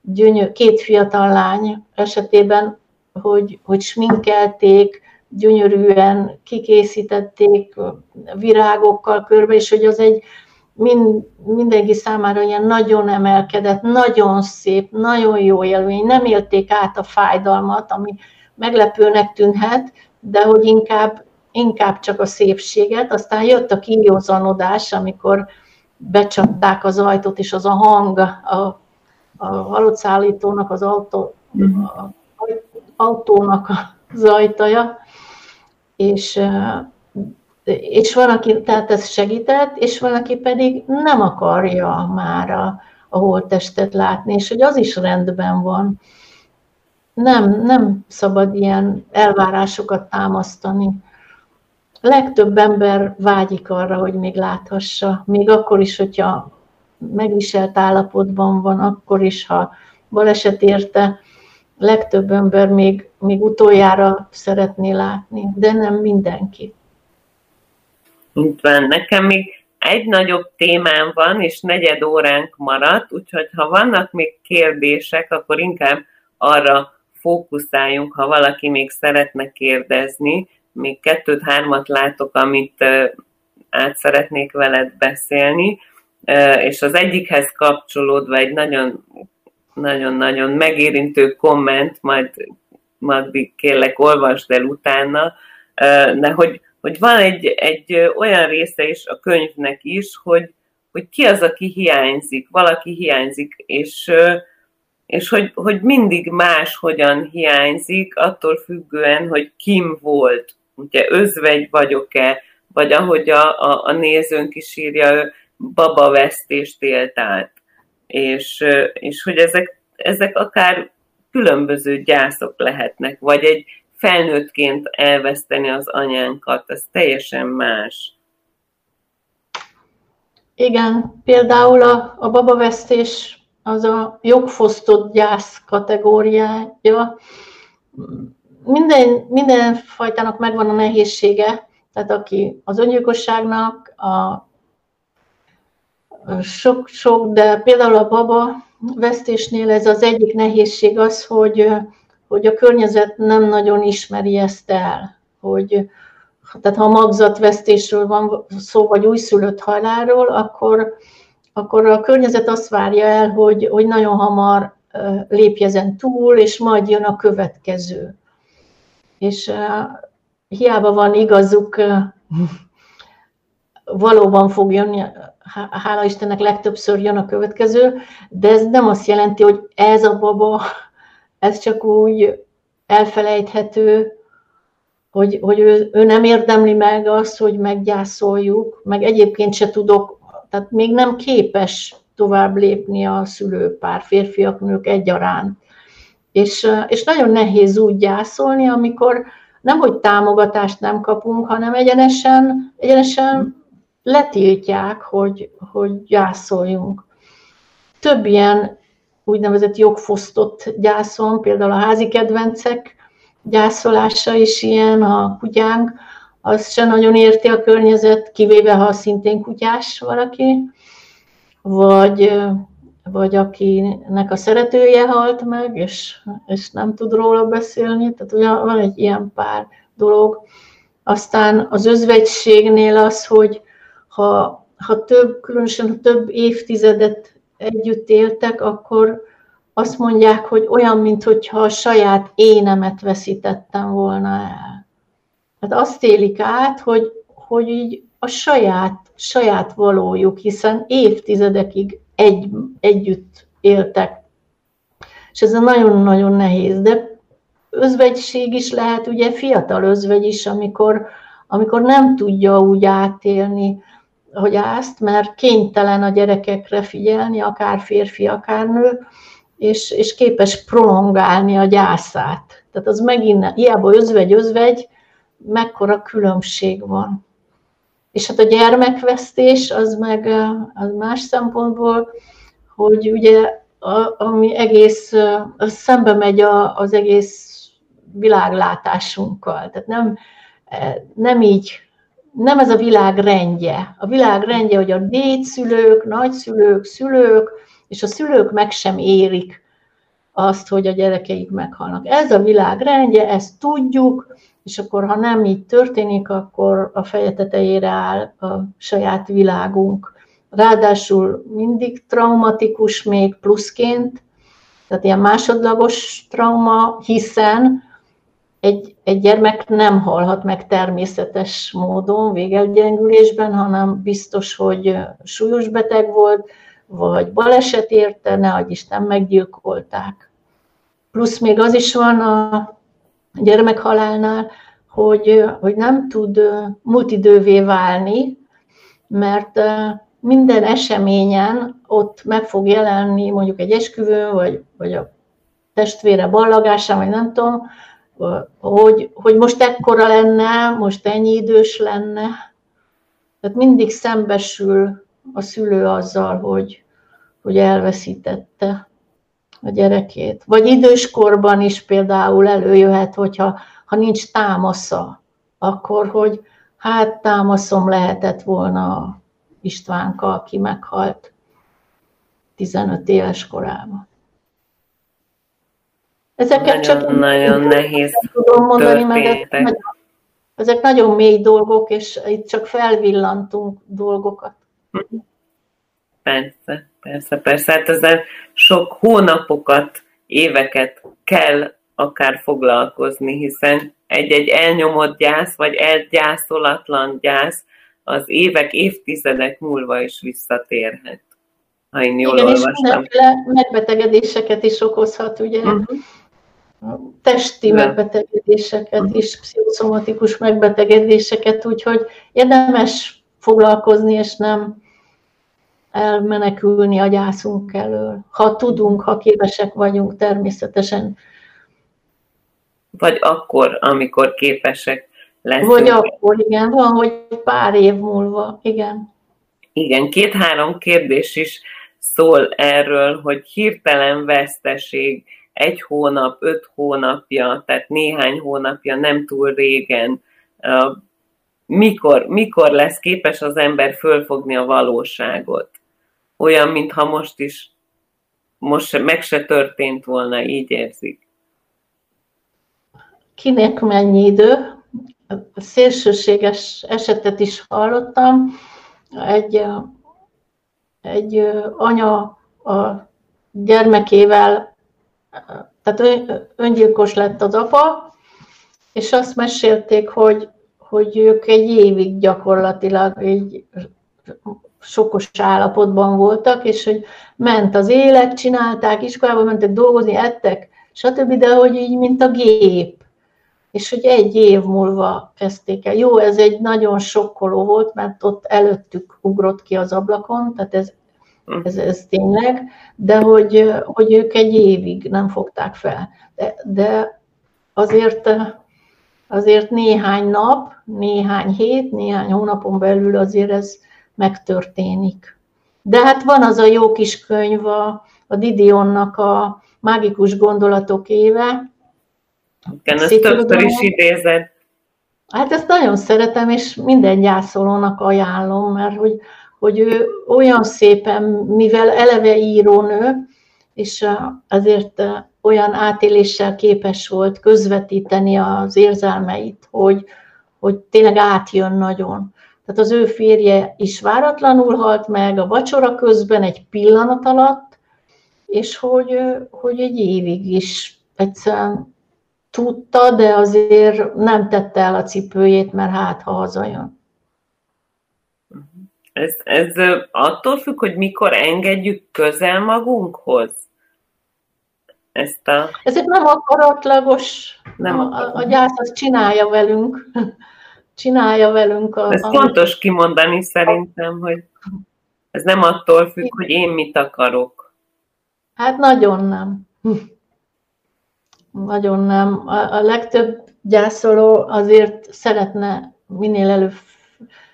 gyönyör, két fiatal lány esetében, hogy, hogy sminkelték, gyönyörűen kikészítették virágokkal körbe, és hogy az egy mind, mindenki számára ilyen nagyon emelkedett, nagyon szép, nagyon jó élmény, nem élték át a fájdalmat, ami meglepőnek tűnhet, de hogy inkább, inkább csak a szépséget. Aztán jött a kijózanodás, amikor becsapták az ajtót, és az a hang a, a halott az autó, a, autónak az ajtaja, és és van, aki, tehát ez segített, és van, aki pedig nem akarja már a, a holttestet látni, és hogy az is rendben van. Nem, nem szabad ilyen elvárásokat támasztani. Legtöbb ember vágyik arra, hogy még láthassa, még akkor is, hogyha megviselt állapotban van, akkor is, ha baleset érte, legtöbb ember még, még utoljára szeretné látni, de nem mindenki. Itt van. Nekem még egy nagyobb témám van, és negyed óránk maradt, úgyhogy ha vannak még kérdések, akkor inkább arra fókuszáljunk, ha valaki még szeretne kérdezni. Még kettőt-hármat látok, amit át szeretnék veled beszélni, és az egyikhez kapcsolódva egy nagyon nagyon-nagyon megérintő komment, majd Magdi kérlek olvasd el utána, de hogy hogy van egy, egy olyan része is a könyvnek is, hogy, hogy ki az, aki hiányzik, valaki hiányzik, és, és hogy, hogy mindig más hogyan hiányzik, attól függően, hogy kim volt. Ugye özvegy vagyok-e, vagy ahogy a, a, a nézőnk is írja, babavesztést élt át. És, és hogy ezek, ezek akár különböző gyászok lehetnek, vagy egy, felnőttként elveszteni az anyánkat, ez teljesen más. Igen, például a, a babavesztés az a jogfosztott gyász kategóriája. Minden, minden fajtának megvan a nehézsége, tehát aki az öngyilkosságnak, a sok-sok, de például a baba vesztésnél ez az egyik nehézség az, hogy hogy a környezet nem nagyon ismeri ezt el, hogy tehát ha magzatvesztésről van szó, vagy újszülött haláról, akkor, akkor a környezet azt várja el, hogy, hogy nagyon hamar lépj túl, és majd jön a következő. És hiába van igazuk, valóban fog jönni, hála Istennek legtöbbször jön a következő, de ez nem azt jelenti, hogy ez a baba ez csak úgy elfelejthető, hogy, hogy ő, ő nem érdemli meg azt, hogy meggyászoljuk, meg egyébként se tudok, tehát még nem képes tovább lépni a szülőpár, férfiak, nők egyaránt. És, és nagyon nehéz úgy gyászolni, amikor nem, hogy támogatást nem kapunk, hanem egyenesen, egyenesen letiltják, hogy, hogy gyászoljunk. Több ilyen úgynevezett jogfosztott gyászon, például a házi kedvencek gyászolása is ilyen, a kutyánk, azt se nagyon érti a környezet, kivéve ha szintén kutyás valaki, vagy, vagy akinek a szeretője halt meg, és, és nem tud róla beszélni, tehát ugye van egy ilyen pár dolog. Aztán az özvegységnél az, hogy ha, ha több, különösen ha több évtizedet együtt éltek, akkor azt mondják, hogy olyan, mintha a saját énemet veszítettem volna el. Hát azt élik át, hogy, hogy így a saját, saját valójuk, hiszen évtizedekig egy, együtt éltek. És ez nagyon-nagyon nehéz, de özvegység is lehet, ugye fiatal özvegy is, amikor, amikor nem tudja úgy átélni, hogy ezt, mert kénytelen a gyerekekre figyelni, akár férfi, akár nő, és, és képes prolongálni a gyászát. Tehát az megint, hiába özvegy, özvegy, mekkora különbség van. És hát a gyermekvesztés az meg az más szempontból, hogy ugye a, ami egész, az szembe megy a, az egész világlátásunkkal. Tehát nem, nem így, nem ez a világ rendje. A világ rendje, hogy a dédszülők, nagyszülők, szülők, és a szülők meg sem érik azt, hogy a gyerekeik meghalnak. Ez a világ rendje, ezt tudjuk, és akkor ha nem így történik, akkor a feje tetejére áll a saját világunk. Ráadásul mindig traumatikus még pluszként, tehát ilyen másodlagos trauma, hiszen egy, egy gyermek nem halhat meg természetes módon végelgyengülésben, hanem biztos, hogy súlyos beteg volt, vagy baleset érte, ne adj Isten, meggyilkolták. Plusz még az is van a gyermekhalálnál, hogy, hogy nem tud multidővé válni, mert minden eseményen ott meg fog jelenni mondjuk egy esküvőn, vagy, vagy a testvére ballagásán, vagy nem tudom, hogy, hogy most ekkora lenne, most ennyi idős lenne. Tehát mindig szembesül a szülő azzal, hogy, hogy elveszítette a gyerekét. Vagy időskorban is például előjöhet, hogyha ha nincs támasza, akkor hogy hát támaszom lehetett volna Istvánka, aki meghalt 15 éves korában. Ezeket nagyon, csak nagyon nehéz tudom mondani, mert ezek, ezek nagyon mély dolgok, és itt csak felvillantunk dolgokat. Persze, persze, persze. Hát ezzel sok hónapokat, éveket kell akár foglalkozni, hiszen egy-egy elnyomott gyász, vagy elgyászolatlan gyász, az évek, évtizedek múlva is visszatérhet. Ha én jól Igen, olvastam. és megbetegedéseket is okozhat, ugye? Uh-huh. Testi megbetegedéseket uh-huh. is, pszichoszomatikus megbetegedéseket, úgyhogy érdemes foglalkozni, és nem elmenekülni a gyászunk elől. Ha tudunk, ha képesek vagyunk természetesen. Vagy akkor, amikor képesek leszünk. Vagy akkor, igen, van, hogy pár év múlva, igen. Igen, két-három kérdés is szól erről, hogy hirtelen veszteség, egy hónap, öt hónapja, tehát néhány hónapja, nem túl régen, mikor, mikor lesz képes az ember fölfogni a valóságot? Olyan, mintha most is, most se, meg se történt volna, így érzik. Kinek mennyi idő? szélsőséges esetet is hallottam. Egy, egy anya a gyermekével, tehát öngyilkos lett az apa, és azt mesélték, hogy, hogy ők egy évig gyakorlatilag egy sokos állapotban voltak, és hogy ment az élet, csinálták, iskolába mentek dolgozni, ettek, stb., de hogy így, mint a gép és hogy egy év múlva kezdték el. Jó, ez egy nagyon sokkoló volt, mert ott előttük ugrott ki az ablakon, tehát ez, ez, ez tényleg, de hogy, hogy ők egy évig nem fogták fel. De, de azért, azért néhány nap, néhány hét, néhány hónapon belül azért ez megtörténik. De hát van az a jó kis könyv, a, a Didionnak a Mágikus Gondolatok éve. Igen, ezt többször is idézed. Hát ezt nagyon szeretem, és minden gyászolónak ajánlom, mert hogy, hogy ő olyan szépen, mivel eleve írónő, és azért olyan átéléssel képes volt közvetíteni az érzelmeit, hogy, hogy tényleg átjön nagyon. Tehát az ő férje is váratlanul halt meg a vacsora közben egy pillanat alatt, és hogy, hogy egy évig is egyszerűen tudta, de azért nem tette el a cipőjét, mert hát, ha hazajön. Ez, ez attól függ, hogy mikor engedjük közel magunkhoz? Ezt a... Ez egy nem akaratlagos, nem a, a gyász azt csinálja velünk. csinálja velünk. A, ez a... fontos kimondani szerintem, hogy ez nem attól függ, hogy én mit akarok. Hát nagyon nem. Nagyon nem. A, a legtöbb gyászoló azért szeretne minél előbb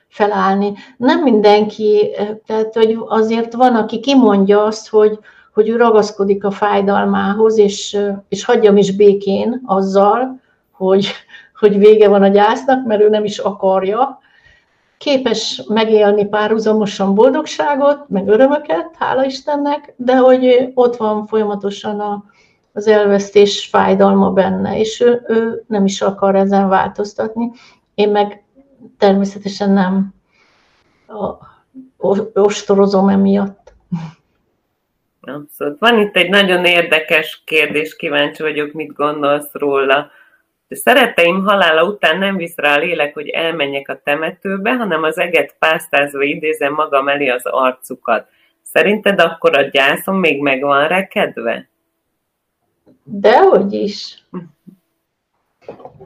felállni. Nem mindenki, tehát hogy azért van, aki kimondja azt, hogy, hogy ő ragaszkodik a fájdalmához, és, és hagyjam is békén azzal, hogy, hogy vége van a gyásznak, mert ő nem is akarja. Képes megélni párhuzamosan boldogságot, meg örömöket, hála Istennek, de hogy ott van folyamatosan a, az elvesztés fájdalma benne, és ő, ő nem is akar ezen változtatni. Én meg természetesen nem ostorozom emiatt. Abszolút. Van itt egy nagyon érdekes kérdés, kíváncsi vagyok, mit gondolsz róla. De szeretteim halála után nem visz rá a lélek, hogy elmenjek a temetőbe, hanem az eget pásztázva idézem magam elé az arcukat. Szerinted akkor a gyászom még megvan rekedve? Dehogy is.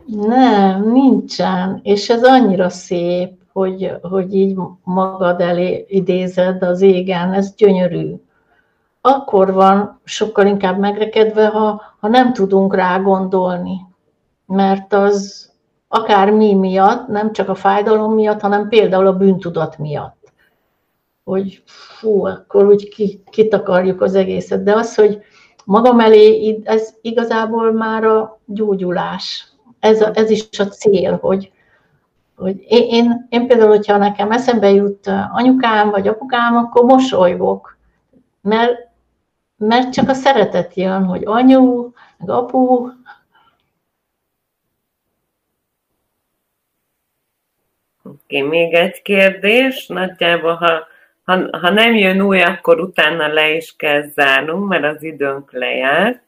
Nem, nincsen. És ez annyira szép, hogy, hogy így magad elé idézed az égen, ez gyönyörű. Akkor van sokkal inkább megrekedve, ha, ha nem tudunk rá gondolni. Mert az akár mi miatt, nem csak a fájdalom miatt, hanem például a bűntudat miatt. Hogy fú, akkor úgy kitakarjuk az egészet. De az, hogy magam elé, ez igazából már a gyógyulás. Ez, a, ez is a cél, hogy, hogy én, én, én például, hogyha nekem eszembe jut anyukám vagy apukám, akkor mosolygok, mert, mert csak a szeretet jön, hogy anyu, meg apu, Oké, még egy kérdés. Nagyjából, ha ha, ha nem jön új, akkor utána le is kell zárnunk, mert az időnk lejárt.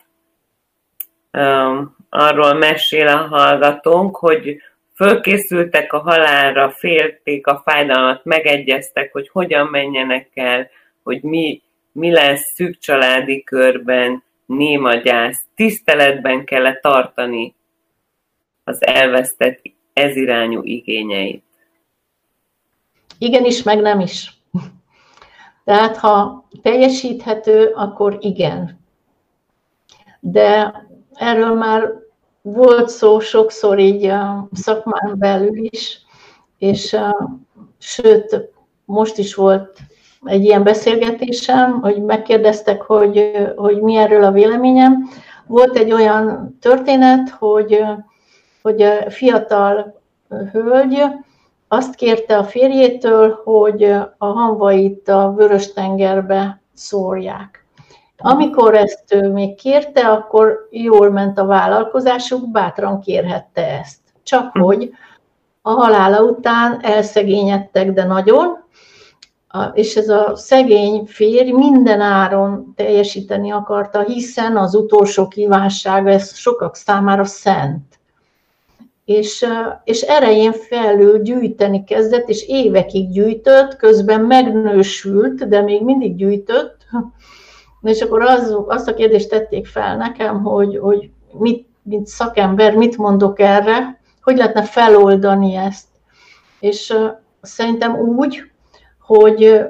Arról mesél a hallgatónk, hogy fölkészültek a halálra, félték a fájdalmat, megegyeztek, hogy hogyan menjenek el, hogy mi, mi lesz szűk családi körben, néma gyász, tiszteletben kell -e tartani az elvesztett ezirányú igényeit. Igenis, meg nem is. Tehát ha teljesíthető, akkor igen. De erről már volt szó sokszor így a szakmán belül is, és sőt, most is volt egy ilyen beszélgetésem, hogy megkérdeztek, hogy, hogy mi erről a véleményem. Volt egy olyan történet, hogy, hogy a fiatal hölgy azt kérte a férjétől, hogy a hanvait a Vörös-tengerbe szórják. Amikor ezt ő még kérte, akkor jól ment a vállalkozásuk, bátran kérhette ezt. Csak hogy a halála után elszegényedtek, de nagyon, és ez a szegény férj minden áron teljesíteni akarta, hiszen az utolsó kívánsága, ez sokak számára szent. És, és erején felül gyűjteni kezdett, és évekig gyűjtött, közben megnősült, de még mindig gyűjtött, és akkor az, azt a kérdést tették fel nekem, hogy, hogy mit mint szakember, mit mondok erre, hogy lehetne feloldani ezt. És szerintem úgy, hogy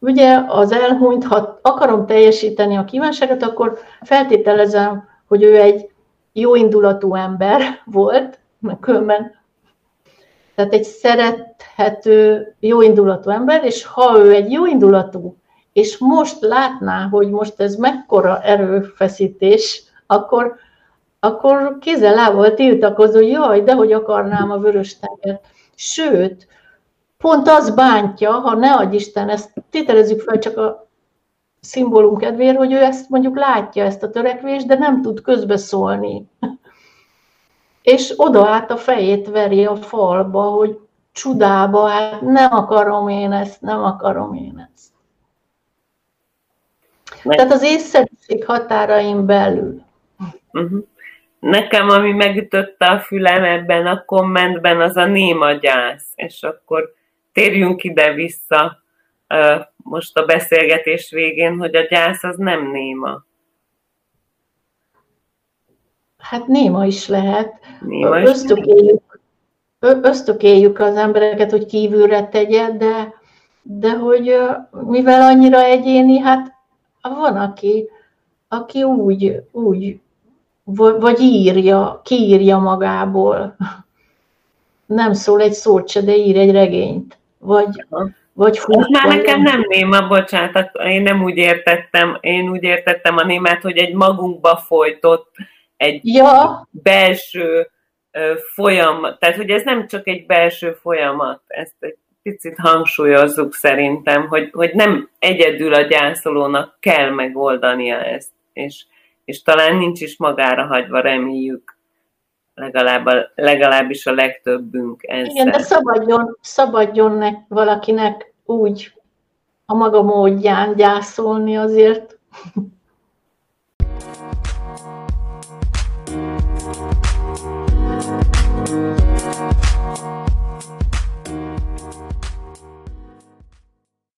ugye az elhunyt, ha akarom teljesíteni a kívánságot, akkor feltételezem, hogy ő egy jó indulatú ember volt, mert különben tehát egy szerethető, jó indulatú ember, és ha ő egy jó indulatú, és most látná, hogy most ez mekkora erőfeszítés, akkor, akkor kézzel lábbal tiltakozó, jaj, de hogy akarnám a vörös tengert. Sőt, pont az bántja, ha ne adj Isten, ezt tételezzük fel csak a szimbólum kedvéért, hogy ő ezt mondjuk látja, ezt a törekvést, de nem tud közbeszólni. És oda át a fejét veri a falba, hogy csudába, hát nem akarom én ezt, nem akarom én ezt. Tehát az észszerűség határain belül. Uh-huh. Nekem, ami megütötte a fülem ebben a kommentben, az a néma gyász, és akkor térjünk ide-vissza most a beszélgetés végén, hogy a gyász az nem néma. Hát néma is lehet. Néma is ösztökéljük, ösztökéljük az embereket, hogy kívülre tegye, de, de hogy mivel annyira egyéni, hát van, aki, aki úgy, úgy vagy írja, kiírja magából. Nem szól egy szót se, de ír egy regényt. Vagy, vagy fut, már nekem nem néma, bocsánat, én nem úgy értettem, én úgy értettem a némát, hogy egy magunkba folytott, egy ja. belső folyamat, tehát hogy ez nem csak egy belső folyamat, ezt egy picit hangsúlyozzuk szerintem, hogy, hogy nem egyedül a gyászolónak kell megoldania ezt, és, és talán nincs is magára hagyva, reméljük legalább a, legalábbis a legtöbbünk ezzel. Igen, de szabadjon, szabadjon nek, valakinek úgy a maga módján gyászolni azért.